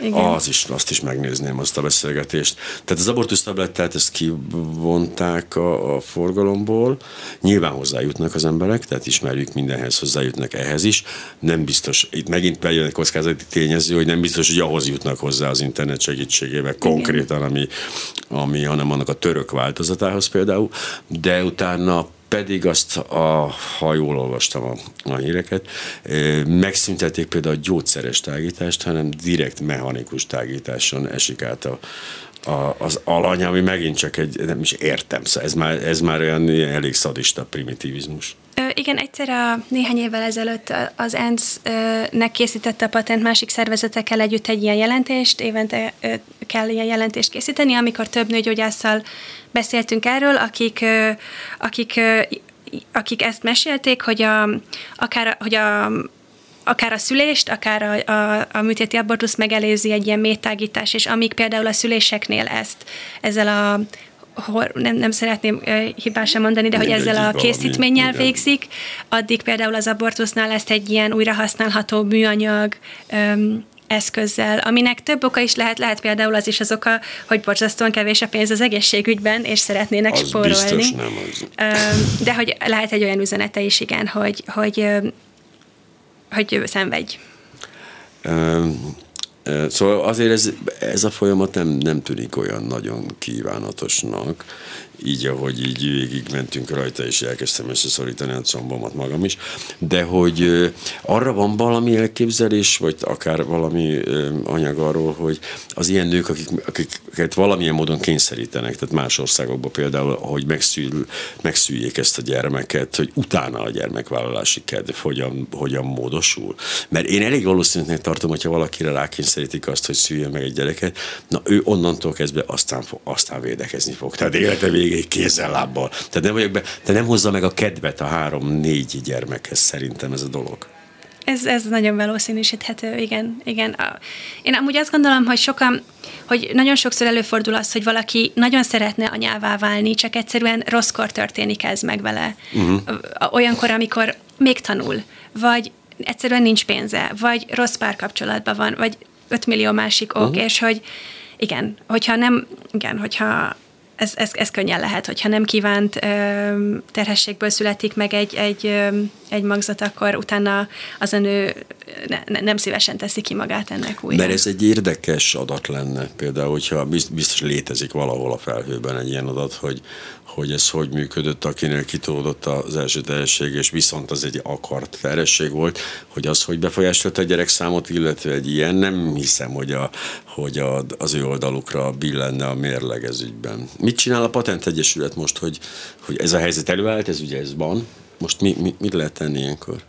Igen. Az is, azt is megnézném, azt a beszélgetést. Tehát az abortusz tablettát ezt kivonták a, a forgalomból. Nyilván hozzájutnak az emberek, tehát ismerjük mindenhez, hozzájutnak ehhez is. Nem biztos, itt megint bejön egy kockázati tényező, hogy nem biztos, hogy ahhoz jutnak hozzá az internet segítségével konkrétan, ami, ami, hanem annak a török változatához például, de utána pedig azt, a, ha jól olvastam a, a híreket, megszüntették például a gyógyszeres tágítást, hanem direkt mechanikus tágításon esik át a, a, az alany, ami megint csak egy, nem is értem, szóval ez már, ez már olyan elég szadista primitivizmus. Ö, igen, egyszer a néhány évvel ezelőtt az ENSZ-nek készítette a patent másik szervezetekkel együtt egy ilyen jelentést, évente kell ilyen jelentést készíteni, amikor több nőgyógyásszal beszéltünk erről, akik, akik, akik ezt mesélték, hogy a, akár, hogy a akár a szülést, akár a, a, a műtéti abortusz megelőzi egy ilyen métágítás, és amíg például a szüléseknél ezt, ezzel a nem, nem szeretném hibásan mondani, de hogy ezzel a készítménnyel végzik, addig például az abortusznál ezt egy ilyen újrahasználható műanyag öm, eszközzel, aminek több oka is lehet, lehet például az is az oka, hogy borzasztóan kevés a pénz az egészségügyben, és szeretnének az spórolni. Biztos nem az. De hogy lehet egy olyan üzenete is, igen, hogy, hogy, hogy szenvedj. Szóval azért ez, ez a folyamat nem, nem tűnik olyan nagyon kívánatosnak, így, ahogy így végig mentünk rajta, és elkezdtem összeszorítani a combomat magam is, de hogy arra van valami elképzelés, vagy akár valami anyag arról, hogy az ilyen nők, akik, akiket valamilyen módon kényszerítenek, tehát más országokban például, hogy megszül, megszüljék ezt a gyermeket, hogy utána a gyermekvállalási kedv hogyan, hogyan módosul. Mert én elég valószínűleg tartom, hogyha valakire rákényszerítik azt, hogy szüljön meg egy gyereket, na ő onnantól kezdve aztán, aztán védekezni fog. Tehát élete végéig kézzel lábbal. Tehát nem vagyok be, de nem hozza meg a kedvet a három-négy gyermekhez szerintem ez a dolog. Ez, ez nagyon valószínűsíthető, igen. igen. Én amúgy azt gondolom, hogy sokan, hogy nagyon sokszor előfordul az, hogy valaki nagyon szeretne anyává válni, csak egyszerűen rosszkor történik ez meg vele. Uh-huh. Olyankor, amikor még tanul, vagy egyszerűen nincs pénze, vagy rossz párkapcsolatban van, vagy 5 millió másik ok, uh-huh. és hogy igen, hogyha nem, igen, hogyha ez, ez, ez könnyen lehet, hogyha nem kívánt ö, terhességből születik meg egy, egy, ö, egy magzat, akkor utána az a nő ne, ne, nem szívesen teszi ki magát ennek újra. Mert ez egy érdekes adat lenne, például, hogyha biztos létezik valahol a felhőben egy ilyen adat, hogy, hogy ez hogy működött, akinek kitolódott az első terhesség, és viszont az egy akart terhesség volt, hogy az, hogy befolyásolta a gyerekszámot, illetve egy ilyen, nem hiszem, hogy, a, hogy a, az ő oldalukra billenne a mérleg ez ügyben. Mit csinál a Patent Egyesület most, hogy, hogy ez a helyzet előállt, ez ugye ez van, most mi, mi, mit lehet tenni ilyenkor?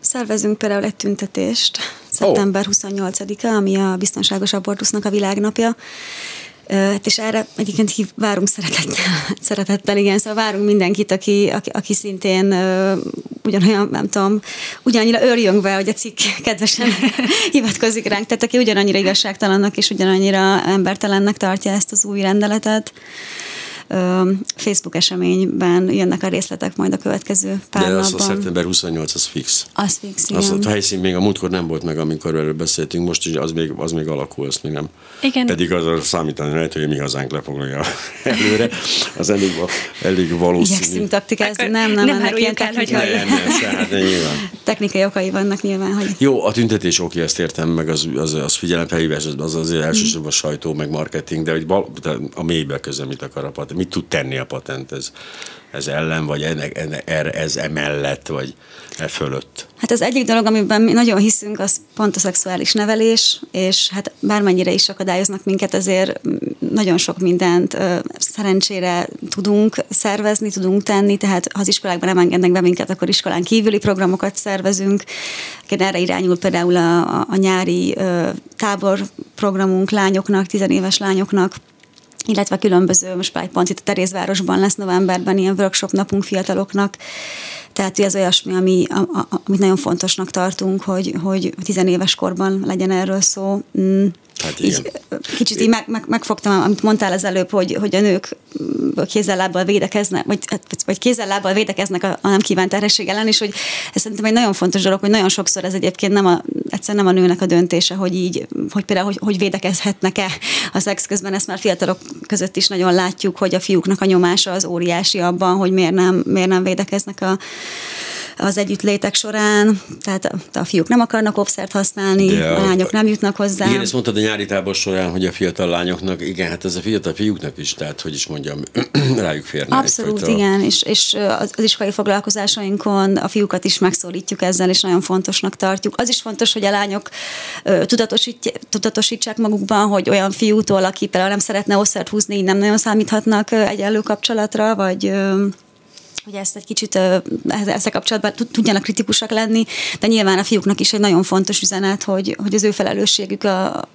Szervezünk például egy tüntetést, szeptember 28-a, ami a biztonságos abortusznak a világnapja, Hát és erre egyébként várunk szeretettel, szeretettel, igen, szóval várunk mindenkit, aki, aki, aki szintén uh, ugyanolyan, nem tudom, ugyanannyira örjöngve, hogy a cikk kedvesen hivatkozik ránk, tehát aki ugyanannyira igazságtalannak és ugyanannyira embertelennek tartja ezt az új rendeletet. Facebook eseményben jönnek a részletek majd a következő pár De napban. az a szeptember 28, az fix. Az fix, igen. Az a helyszín még a múltkor nem volt meg, amikor erről beszéltünk, most is az még, az még alakul, azt még nem. Igen. Pedig az a számítani lehet, hogy mi hazánk lefoglalja előre. Az elég, elég valószínű. Igyekszünk taktikázni, nem, nem, nem ennek ilyen technikai, nem, nem, hát nyilván. technikai okai vannak nyilván. Hogy... Jó, a tüntetés oké, ezt értem, meg az, az, az figyelemfelhívás, az, az azért elsősorban a sajtó, meg marketing, de hogy a mélybe köze mit akar a mit tud tenni a patent ez, ez ellen, vagy ennek, ennek, ez emellett, vagy e fölött? Hát az egyik dolog, amiben mi nagyon hiszünk, az pont a szexuális nevelés, és hát bármennyire is akadályoznak minket, azért nagyon sok mindent szerencsére tudunk szervezni, tudunk tenni, tehát ha az iskolákban nem engednek be minket, akkor iskolán kívüli programokat szervezünk. Erre irányul például a, a, nyári táborprogramunk lányoknak, tizenéves lányoknak, illetve különböző, most pont itt a Terézvárosban lesz novemberben ilyen workshop napunk fiataloknak, tehát ez olyasmi, ami, a, a, amit nagyon fontosnak tartunk, hogy, hogy tizenéves korban legyen erről szó. Mm. Hát igen. Így, kicsit így meg, meg, megfogtam, amit mondtál az előbb, hogy, hogy a nők kézzel-lábbal védekeznek, vagy, hát, vagy kézzel-lábbal védekeznek a, a nem kívánt terhesség ellen, és hogy ez szerintem egy nagyon fontos dolog, hogy nagyon sokszor ez egyébként nem a, egyszer nem a nőnek a döntése, hogy így, hogy például, hogy, hogy védekezhetnek-e a szex közben, ezt már fiatalok között is nagyon látjuk, hogy a fiúknak a nyomása az óriási abban, hogy miért nem, miért nem védekeznek a, az együttlétek során, tehát a fiúk nem akarnak offszert használni, De a, lányok nem jutnak hozzá. Igen, ezt mondtad a nyári tábor során, hogy a fiatal lányoknak, igen, hát ez a fiatal fiúknak is, tehát hogy is mondjam, rájuk férne. Abszolút, egyfajta... igen, és, és az, az iskolai foglalkozásainkon a fiúkat is megszólítjuk ezzel, és nagyon fontosnak tartjuk. Az is fontos, hogy a lányok tudatosítsák magukban, hogy olyan fiútól, aki például nem szeretne osszert húzni, így nem nagyon számíthatnak egyenlő kapcsolatra, vagy hogy ezt egy kicsit ezzel kapcsolatban tudjanak kritikusak lenni, de nyilván a fiúknak is egy nagyon fontos üzenet, hogy, hogy az ő felelősségük a,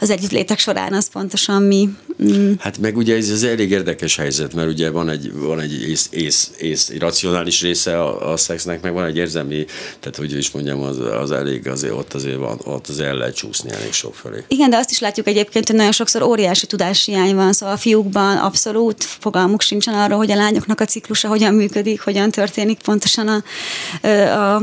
az együttlétek során az pontosan mi. Mm. Hát meg ugye ez, ez elég érdekes helyzet, mert ugye van egy, van egy ész, ész, ész, egy racionális része a, a szexnek, meg van egy érzelmi, tehát hogy is mondjam, az, az elég azért ott azért van, ott azért el lehet csúszni elég sok felé. Igen, de azt is látjuk egyébként, hogy nagyon sokszor óriási tudáshiány van, szóval a fiúkban abszolút fogalmuk sincsen arra, hogy a lányoknak a ciklusa hogyan működik működik, hogyan történik pontosan a, a, a,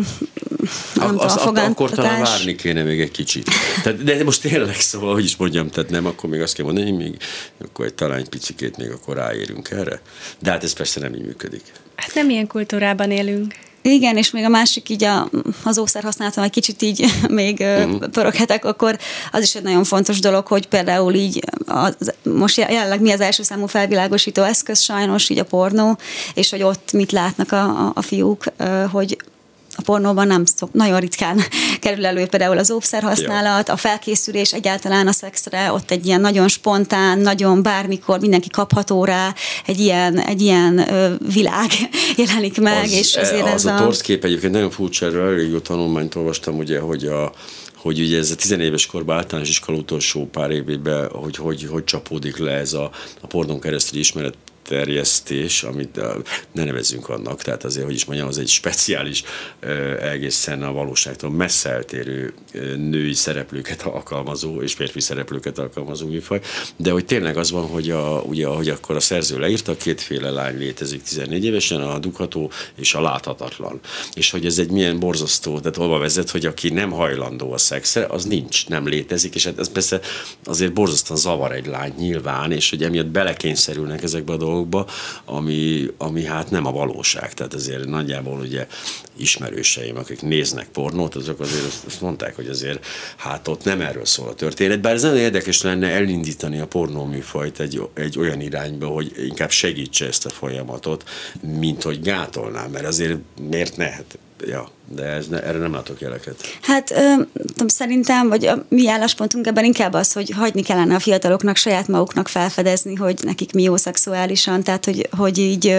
nem az, tudom, a Akkor talán várni kéne még egy kicsit. Tehát, de most tényleg szóval, hogy is mondjam, tehát nem, akkor még azt kell mondani, hogy még akkor egy, talán egy picikét még akkor ráérünk erre. De hát ez persze nem így működik. Hát nem ilyen kultúrában élünk. Igen, és még a másik így a, az ószer használatom egy kicsit így még uh-huh. pöröghetek, akkor az is egy nagyon fontos dolog, hogy például így az, most jelenleg mi az első számú felvilágosító eszköz sajnos, így a pornó, és hogy ott mit látnak a, a, a fiúk, hogy a pornóban nem szok, nagyon ritkán kerül elő például az óvszer használat, a felkészülés egyáltalán a szexre, ott egy ilyen nagyon spontán, nagyon bármikor mindenki kapható rá, egy ilyen, egy ilyen ö, világ jelenik meg, az, és azért az ez a... A torszkép egyébként nagyon furcsa, erről elég jó tanulmányt olvastam, ugye, hogy a hogy ugye ez a tizenéves korban általános iskola utolsó pár évében, hogy, hogy, hogy csapódik le ez a, a pornón keresztül ismeret terjesztés, amit ne nevezzünk annak, tehát azért, hogy is mondjam, az egy speciális, egészen a valóságtól messze eltérő női szereplőket alkalmazó és férfi szereplőket alkalmazó műfaj, de hogy tényleg az van, hogy a, ugye, ahogy akkor a szerző leírta, kétféle lány létezik 14 évesen, a dugható és a láthatatlan. És hogy ez egy milyen borzasztó, tehát hova vezet, hogy aki nem hajlandó a szexre, az nincs, nem létezik, és hát ez persze azért borzasztóan zavar egy lány nyilván, és hogy emiatt belekényszerülnek ezekbe a dolgokba, dolgokba, ami, ami hát nem a valóság. Tehát azért nagyjából ugye ismerőseim, akik néznek pornót, azok azért azt mondták, hogy azért hát ott nem erről szól a történet. Bár ez nagyon érdekes lenne elindítani a pornóműfajt egy, egy olyan irányba, hogy inkább segítse ezt a folyamatot, mint hogy gátolná, mert azért miért ne? Hát, ja, de ez ne, erre nem látok jeleket. Hát tudom, szerintem, vagy a mi álláspontunk ebben inkább az, hogy hagyni kellene a fiataloknak saját maguknak felfedezni, hogy nekik mi jó szexuálisan, tehát hogy, hogy így,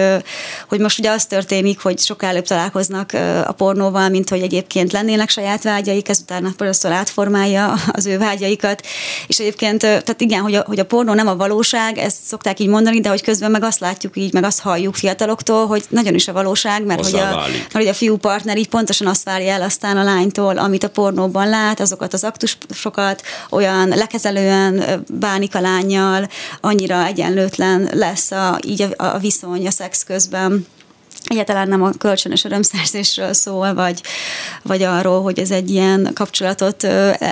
hogy most ugye az történik, hogy sokkal előbb találkoznak a pornóval, mint hogy egyébként lennének saját vágyaik, ezután a pornosztól átformálja az ő vágyaikat, és egyébként, tehát igen, hogy a, hogy a pornó nem a valóság, ezt szokták így mondani, de hogy közben meg azt látjuk így, meg azt halljuk fiataloktól, hogy nagyon is a valóság, mert hogy a, mert hogy a fiú partner így pontosan pontosan azt várja el aztán a lánytól, amit a pornóban lát, azokat az aktusokat, olyan lekezelően bánik a lányjal, annyira egyenlőtlen lesz a, így a, a viszony a szex közben egyáltalán nem a kölcsönös örömszerzésről szól, vagy, vagy arról, hogy ez egy ilyen kapcsolatot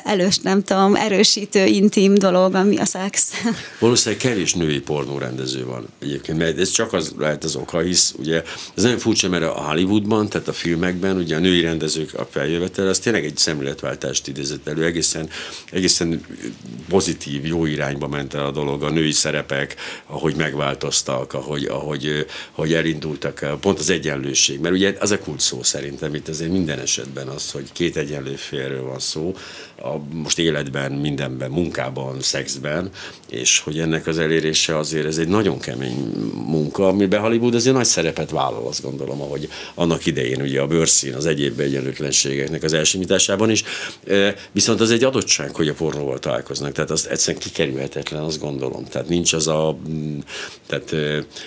elős, nem tudom, erősítő, intim dolog, ami a szex. Valószínűleg kevés női pornórendező van egyébként, mert ez csak az lehet az oka, hisz ugye ez nagyon furcsa, mert a Hollywoodban, tehát a filmekben ugye a női rendezők a feljövetel, az tényleg egy szemléletváltást idézett elő, egészen, egészen pozitív, jó irányba ment el a dolog, a női szerepek, ahogy megváltoztak, ahogy, ahogy, ahogy elindultak. Pont az egyenlőség, mert ugye az a kult szó szerintem itt azért minden esetben az, hogy két egyenlő félről van szó, a, most életben, mindenben, munkában, szexben, és hogy ennek az elérése azért ez egy nagyon kemény munka, amiben Hollywood azért nagy szerepet vállal, azt gondolom, ahogy annak idején ugye a bőrszín, az egyéb egyenlőtlenségeknek az elsimításában is, viszont az egy adottság, hogy a pornóval találkoznak, tehát az egyszerűen kikerülhetetlen, azt gondolom. Tehát nincs az a, tehát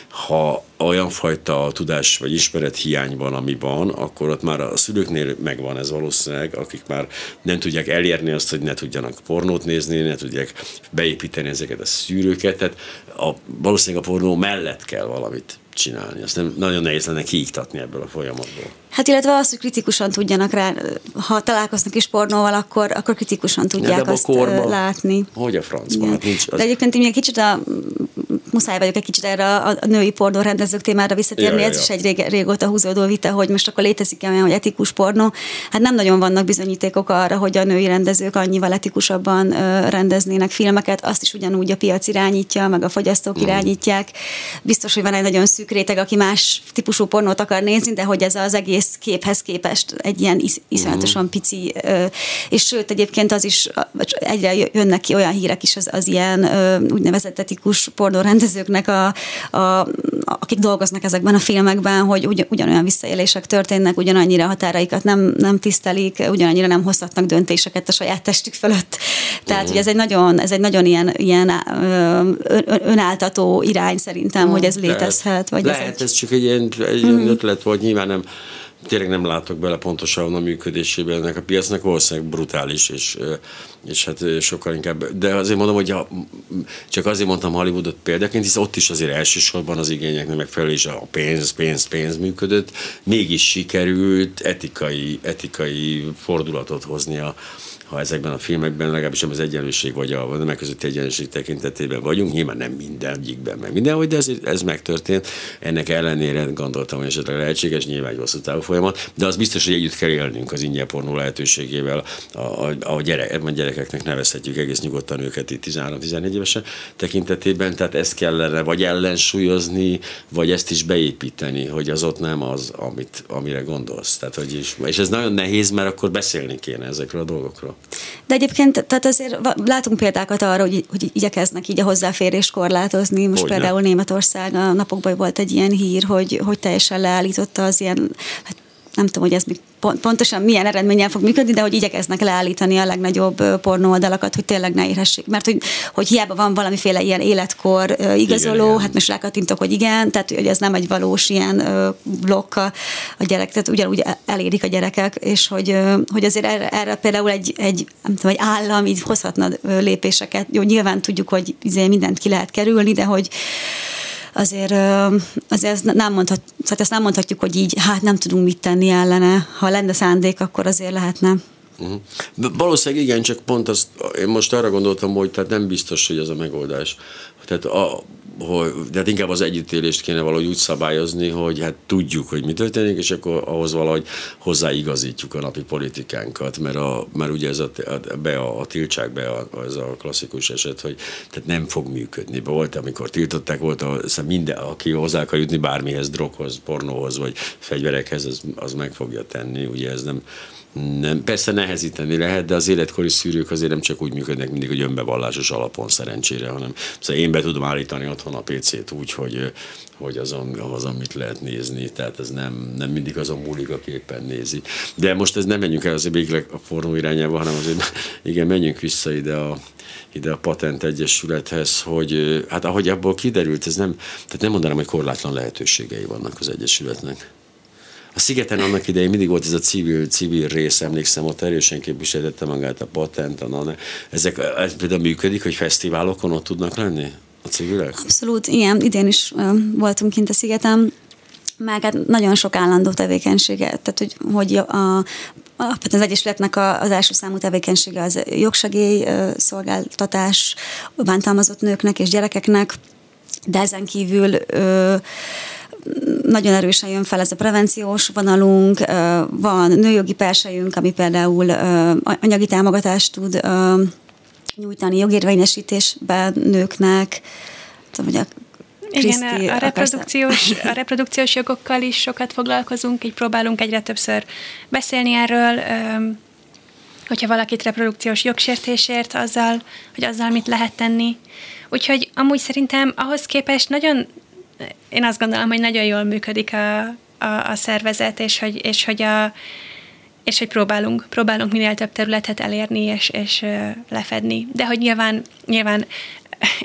ha olyan fajta tudás vagy ismeret hiány van, ami van, akkor ott már a szülőknél megvan ez valószínűleg, akik már nem tudják elérni azt, hogy ne tudjanak pornót nézni, ne tudják beépíteni ezeket a szűrőket, tehát a, valószínűleg a pornó mellett kell valamit csinálni. Azt nem nagyon nehéz lenne kiiktatni ebből a folyamatból. Hát illetve azt, hogy kritikusan tudjanak rá, ha találkoznak is pornóval, akkor, akkor kritikusan tudják de azt korba, látni. Hogy a francban? Hát nincs az... De egyébként én kicsit a muszáj vagyok egy kicsit erre a, a női pornó rendezők témára visszatérni. Ja, Ez ja. is egy rég, régóta húzódó vita, hogy most akkor létezik olyan, hogy etikus pornó. Hát nem nagyon vannak bizonyítékok arra, hogy a női rendezők annyival etikusabban ö, rendeznének filmeket. Azt is ugyanúgy a piac irányítja, meg a fogyasztók mm. irányítják. Biztos, hogy van egy nagyon szűk réteg, aki más típusú pornót akar nézni, de hogy ez az egész képhez képest egy ilyen is, iszonyatosan mm. pici, és sőt, egyébként az is egyre jönnek ki olyan hírek is az, az ilyen úgynevezett etikus pornó rendezőknek, a, a, akik dolgoznak ezekben a filmekben, hogy ugy, ugyanolyan visszaélések történnek, ugyanannyira határaikat nem, nem tisztelik, ugyanannyira nem hozhatnak döntéseket a saját testük fölött. Tehát, uh-huh. hogy ez egy nagyon, ez egy nagyon ilyen, ilyen önáltató irány szerintem, uh-huh. hogy ez létezhet. Vagy lehet, ez, egy... ez csak egy ilyen, egy uh-huh. ötlet volt, nyilván nem tényleg nem látok bele pontosan a működésében ennek a piacnak, valószínűleg brutális, és, és hát sokkal inkább, de azért mondom, hogy a, csak azért mondtam Hollywoodot példaként, hisz ott is azért elsősorban az igényeknek megfelelő, és a pénz, pénz, pénz működött, mégis sikerült etikai, etikai fordulatot hozni a, ha ezekben a filmekben legalábbis nem az egyenlőség vagy a nemek közötti egyenlőség tekintetében vagyunk, nyilván nem mindegyikben, meg mindenhogy, de ez, ez megtörtént. Ennek ellenére gondoltam, hogy esetleg lehetséges, nyilván egy hosszú távú folyamat, de az biztos, hogy együtt kell élnünk az ingyen pornó lehetőségével, a, a, a, gyerek, a gyerekeknek nevezhetjük egész nyugodtan őket itt 13-14 évesen tekintetében, tehát ezt kellene vagy ellensúlyozni, vagy ezt is beépíteni, hogy az ott nem az, amit, amire gondolsz. Tehát, hogy is, és ez nagyon nehéz, mert akkor beszélni kéne ezekről a dolgokról. De egyébként tehát azért látunk példákat arra, hogy, hogy igyekeznek így a hozzáférést korlátozni. Most Hogyne. például Németország a napokban volt egy ilyen hír, hogy, hogy teljesen leállította az ilyen hát nem tudom, hogy ez pontosan milyen eredménnyel fog működni, de hogy igyekeznek leállítani a legnagyobb pornóoldalakat, hogy tényleg ne érhessék. Mert hogy, hogy hiába van valamiféle ilyen életkor igazoló, igen, hát most rákattintok, hogy igen, tehát hogy ez nem egy valós ilyen blokk a, a gyerek, tehát ugyanúgy elérik a gyerekek, és hogy, hogy azért erre, erre például egy, egy, nem tudom, egy állam így hozhatna lépéseket. Jó, nyilván tudjuk, hogy izé mindent ki lehet kerülni, de hogy azért, azért ezt nem, mondhat, szóval ezt nem mondhatjuk, hogy így, hát nem tudunk mit tenni ellene. Ha lenne szándék, akkor azért lehetne. Uh-huh. Valószínűleg igen, csak pont azt, én most arra gondoltam, hogy tehát nem biztos, hogy ez a megoldás. Tehát a, hogy, de hát inkább az együttélést kéne valahogy úgy szabályozni, hogy hát tudjuk, hogy mi történik, és akkor ahhoz valahogy hozzáigazítjuk a napi politikánkat, mert, a, mert ugye ez a, a, be a, a tiltsák be a, ez a klasszikus eset, hogy tehát nem fog működni. Volt, amikor tiltották, volt, a, minden, aki hozzá akar jutni bármihez, droghoz, pornóhoz, vagy fegyverekhez, az, az meg fogja tenni, ugye ez nem, nem, persze nehezíteni lehet, de az életkori szűrők azért nem csak úgy működnek mindig, hogy önbevallásos alapon szerencsére, hanem szóval én be tudom állítani otthon a PC-t úgy, hogy, hogy azon, azon mit lehet nézni, tehát ez nem, nem mindig azon múlik, aki éppen nézi. De most ez nem menjünk el azért végleg a forró irányába, hanem azért igen, menjünk vissza ide a, ide a Patent Egyesülethez, hogy hát ahogy abból kiderült, ez nem, tehát nem mondanám, hogy korlátlan lehetőségei vannak az Egyesületnek. A szigeten annak idején mindig volt ez a civil, civil rész, emlékszem, ott erősen képviseltette magát a patent, a nane. Ezek, ez például működik, hogy fesztiválokon ott tudnak lenni a civilek? Abszolút, igen, idén is voltunk kint a szigeten, meg hát nagyon sok állandó tevékenysége, tehát hogy, hogy a, a hát az Egyesületnek az első számú tevékenysége az jogsegély szolgáltatás bántalmazott nőknek és gyerekeknek, de ezen kívül ö, nagyon erősen jön fel ez a prevenciós vonalunk, van nőjogi persejünk, ami például anyagi támogatást tud nyújtani jogérvényesítésben nőknek, tudom, hogy a igen, a, a, reprodukciós, a reprodukciós jogokkal is sokat foglalkozunk, így próbálunk egyre többször beszélni erről, hogyha valakit reprodukciós jogsértésért, azzal, hogy azzal mit lehet tenni. Úgyhogy amúgy szerintem ahhoz képest nagyon én azt gondolom, hogy nagyon jól működik a, a, a szervezet, és hogy, és hogy a és hogy próbálunk, próbálunk minél több területet elérni és, és lefedni. De hogy nyilván, nyilván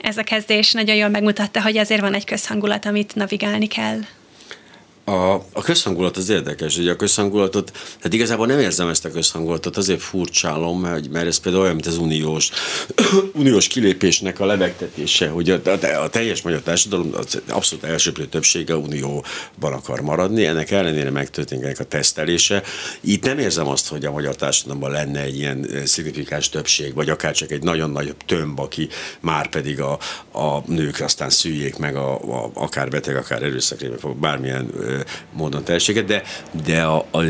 ez a kezdés nagyon jól megmutatta, hogy azért van egy közhangulat, amit navigálni kell. A, a közhangulat az érdekes, hogy a közhangulatot, tehát igazából nem érzem ezt a közhangulatot, azért furcsálom, mert, mert ez például olyan, mint az uniós, uniós kilépésnek a lebegtetése, hogy a, a, a teljes magyar társadalom az abszolút elsőprő többsége unióban akar maradni, ennek ellenére megtörténik a tesztelése. Itt nem érzem azt, hogy a magyar társadalomban lenne egy ilyen szignifikáns többség, vagy akár csak egy nagyon nagy tömb, aki már pedig a, a nők aztán szüljék meg a, a, akár beteg, akár erőszakrébe, bármilyen módon teljességet, de, de, a, a,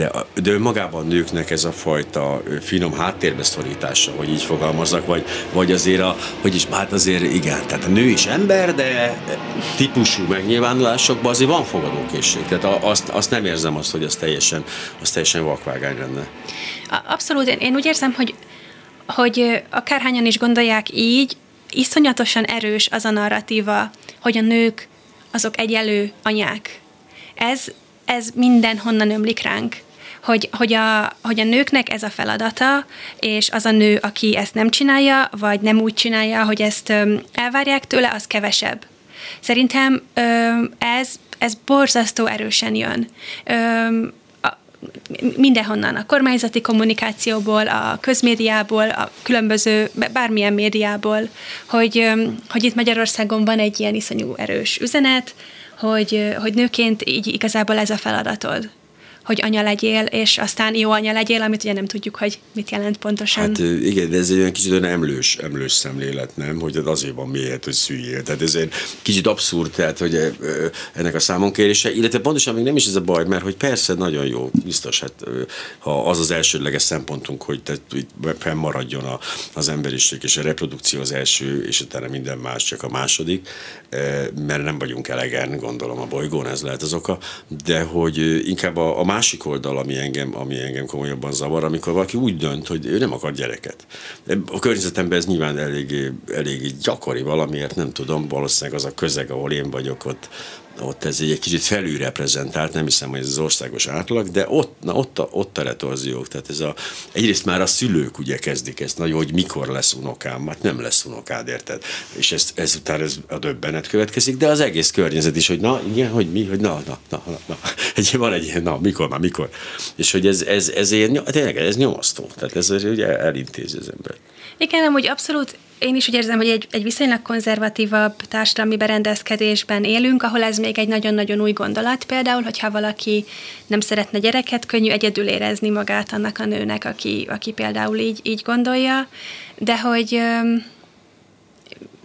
de magában a nőknek ez a fajta finom háttérbe szorítása, hogy így fogalmazzak, vagy, vagy azért a, hogy is, hát azért igen, tehát a nő is ember, de típusú megnyilvánulásokban azért van fogadókészség. Tehát azt, azt nem érzem azt, hogy az teljesen, az teljesen vakvágány lenne. Abszolút, én, én úgy érzem, hogy hogy akárhányan is gondolják így, iszonyatosan erős az a narratíva, hogy a nők azok egyelő anyák, ez, ez mindenhonnan ömlik ránk. Hogy, hogy, a, hogy a nőknek ez a feladata, és az a nő, aki ezt nem csinálja, vagy nem úgy csinálja, hogy ezt elvárják tőle, az kevesebb. Szerintem ez, ez borzasztó erősen jön mindenhonnan, a kormányzati kommunikációból, a közmédiából, a különböző, bármilyen médiából, hogy, hogy itt Magyarországon van egy ilyen iszonyú erős üzenet, hogy, hogy nőként így igazából ez a feladatod, hogy anya legyél, és aztán jó anya legyél, amit ugye nem tudjuk, hogy mit jelent pontosan. Hát igen, de ez egy olyan kicsit olyan emlős, emlős szemlélet, nem? Hogy azért van miért, hogy szüljél. Tehát ez egy kicsit abszurd, tehát hogy ennek a számonkérése, illetve pontosan még nem is ez a baj, mert hogy persze nagyon jó, biztos, hát ha az az elsődleges szempontunk, hogy te, fennmaradjon a, az emberiség és a reprodukció az első, és utána minden más csak a második, mert nem vagyunk elegen, gondolom a bolygón, ez lehet az oka, de hogy inkább a, a másik oldal, ami engem, ami engem komolyabban zavar, amikor valaki úgy dönt, hogy ő nem akar gyereket. A környezetemben ez nyilván eléggé, eléggé gyakori valamiért, nem tudom, valószínűleg az a közeg, ahol én vagyok, ott, ott ez egy kicsit felülreprezentált, nem hiszem, hogy ez az országos átlag, de ott, na, ott, a, ott a retorziók. Tehát ez a, egyrészt már a szülők ugye kezdik ezt, nagyon, hogy mikor lesz unokám, hát nem lesz unokád, érted? És ez, ezután ez a döbbenet következik, de az egész környezet is, hogy na, igen, hogy mi, hogy na, na, na, na, na. Egy, van egy ilyen, na, mikor, már mikor. És hogy ez, ez, ez, ez, tényleg ez nyomasztó. Tehát ez ugye elintézi az ember. Igen, amúgy abszolút én is úgy érzem, hogy egy, egy viszonylag konzervatívabb társadalmi berendezkedésben élünk, ahol ez még egy nagyon-nagyon új gondolat. Például, hogyha valaki nem szeretne gyereket, könnyű egyedül érezni magát annak a nőnek, aki, aki például így, így gondolja, de hogy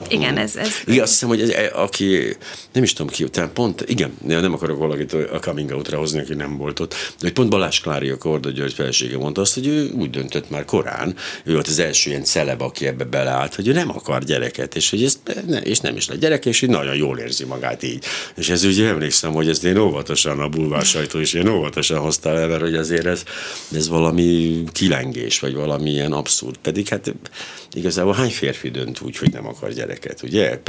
igen, ez... ez igen, azt hiszem, hogy ez, aki, nem is tudom ki, tehát pont, igen, nem akarok valakit a coming out hozni, aki nem volt ott, de hogy pont Balázs Klári, a Korda György felsége mondta azt, hogy ő úgy döntött már korán, ő volt az első ilyen celeb, aki ebbe beleállt, hogy ő nem akar gyereket, és hogy ez, ne, és nem is lett gyerek, és így nagyon jól érzi magát így. És ez ugye emlékszem, hogy ezt én óvatosan, a bulvár sajtó is én óvatosan hoztál el, mert hogy azért ez, ez valami kilengés, vagy valami ilyen abszurd. Pedig hát igazából hány férfi dönt úgy, hogy nem akar gyereket, ugye?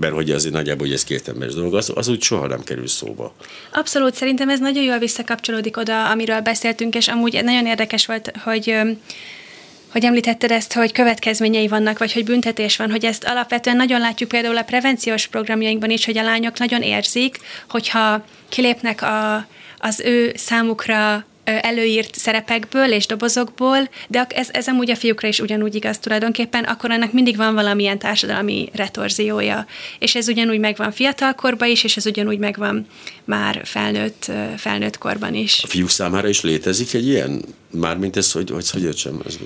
Mert hogy azért nagyjából, hogy ez két emberes dolog, az, az úgy soha nem kerül szóba. Abszolút, szerintem ez nagyon jól visszakapcsolódik oda, amiről beszéltünk, és amúgy nagyon érdekes volt, hogy hogy említetted ezt, hogy következményei vannak, vagy hogy büntetés van, hogy ezt alapvetően nagyon látjuk például a prevenciós programjainkban is, hogy a lányok nagyon érzik, hogyha kilépnek a, az ő számukra előírt szerepekből és dobozokból, de ez, ez amúgy a fiúkra is ugyanúgy igaz tulajdonképpen, akkor ennek mindig van valamilyen társadalmi retorziója. És ez ugyanúgy megvan fiatalkorban is, és ez ugyanúgy megvan már felnőtt, felnőtt korban is. A fiúk számára is létezik egy ilyen? Mármint ez, hogy, hogy, hogy értsem, ez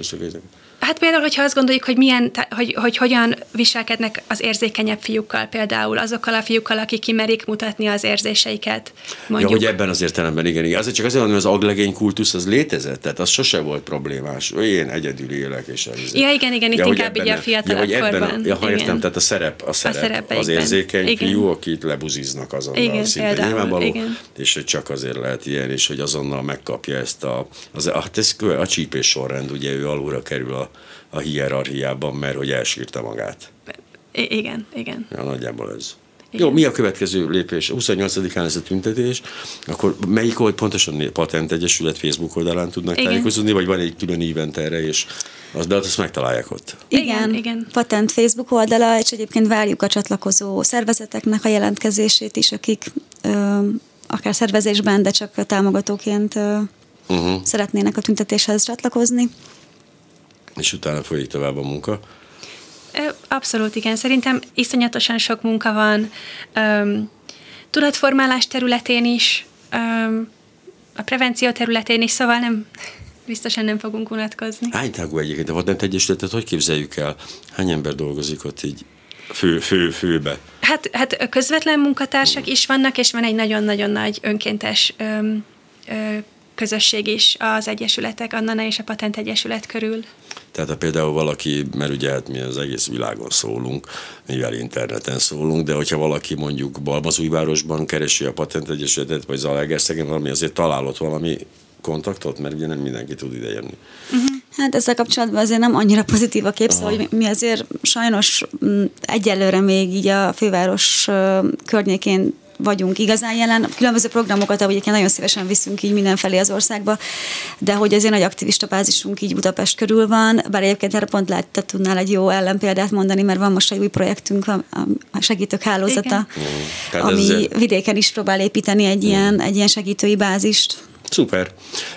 Hát például, hogyha azt gondoljuk, hogy, milyen, hogy, hogy hogyan viselkednek az érzékenyebb fiúkkal, például azokkal a fiúkkal, akik kimerik mutatni az érzéseiket. Mondjuk. Ja, hogy ebben az értelemben, igen, igen. Azért csak azért mondom, hogy az aglegény kultusz az létezett, tehát az sose volt problémás. Én egyedül élek, és ez. Ja, igen, igen, itt ja, inkább így a fiatalabb ja, korban. A, ja, ha értem, tehát a szerep, a szerep, a az érzékeny igen. fiú, akit lebuziznak azonnal igen, szinte például, nyilvánvaló, igen. és hogy csak azért lehet ilyen, és hogy azonnal megkapja ezt a, az, a, ez a csípés sorrend, ugye ő alulra kerül a a hierarchiában, mert hogy elsírta magát. I- igen, igen. Ja, nagyjából ez. Igen. Jó, mi a következő lépés? 28-án ez a tüntetés, akkor melyik volt pontosan a Patent Egyesület Facebook oldalán tudnak igen. tájékozódni, vagy van egy külön event erre, és az, de azt megtalálják ott. Igen, igen, igen. Patent Facebook oldala, és egyébként várjuk a csatlakozó szervezeteknek a jelentkezését is, akik ö, akár szervezésben, de csak támogatóként ö, uh-huh. szeretnének a tüntetéshez csatlakozni és utána folyik tovább a munka. Abszolút igen. Szerintem iszonyatosan sok munka van. Um, tudatformálás területén is, um, a prevenció területén is, szóval nem, biztosan nem fogunk unatkozni. Hány tagú egyébként a Vadent Egyesületet, hogy képzeljük el? Hány ember dolgozik ott így fő, fő, főbe? Hát, hát közvetlen munkatársak is vannak, és van egy nagyon-nagyon nagy önkéntes öm, ö, közösség is az egyesületek, Annana és a Patent Egyesület körül. Tehát ha például valaki, mert ugye hát mi az egész világon szólunk, mivel interneten szólunk, de hogyha valaki mondjuk Balmazújvárosban keresi a Patent Egyesületet, vagy Zalaegerszegen valami, azért találott valami kontaktot, mert ugye nem mindenki tud ide jönni. Uh-huh. Hát ezzel kapcsolatban azért nem annyira pozitív a kép, szóval, hogy mi azért sajnos egyelőre még így a főváros környékén vagyunk igazán jelen. Különböző programokat, ahogy nagyon szívesen viszünk így mindenfelé az országba, de hogy azért nagy aktivista bázisunk így Budapest körül van, bár egyébként erre pont lehet, te tudnál egy jó ellenpéldát mondani, mert van most egy új projektünk, a segítők hálózata, Igen. ami ezért... vidéken is próbál építeni egy ilyen, egy ilyen segítői bázist. Szuper.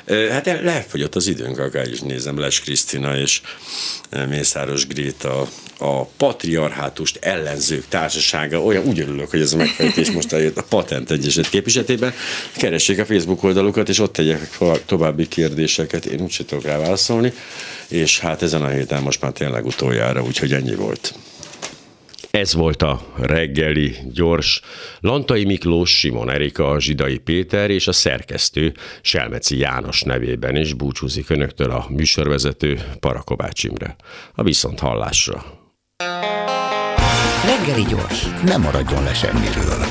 Hát lefogyott az időnk, akár is nézem, Les Krisztina és Mészáros Gréta, a patriarhátust ellenzők társasága, olyan úgy örülök, hogy ez a megfejtés most eljött a Patent Egyesület képviseletében. Keressék a Facebook oldalukat, és ott tegyek további kérdéseket, én úgy tudok rá válaszolni, és hát ezen a héten most már tényleg utoljára, úgyhogy ennyi volt. Ez volt a reggeli gyors. Lantai Miklós, Simon Erika, Zsidai Péter és a szerkesztő Selmeci János nevében is búcsúzik önöktől a műsorvezető Parakovács Imre. A viszont hallásra. Reggeli gyors, nem maradjon le semmiről.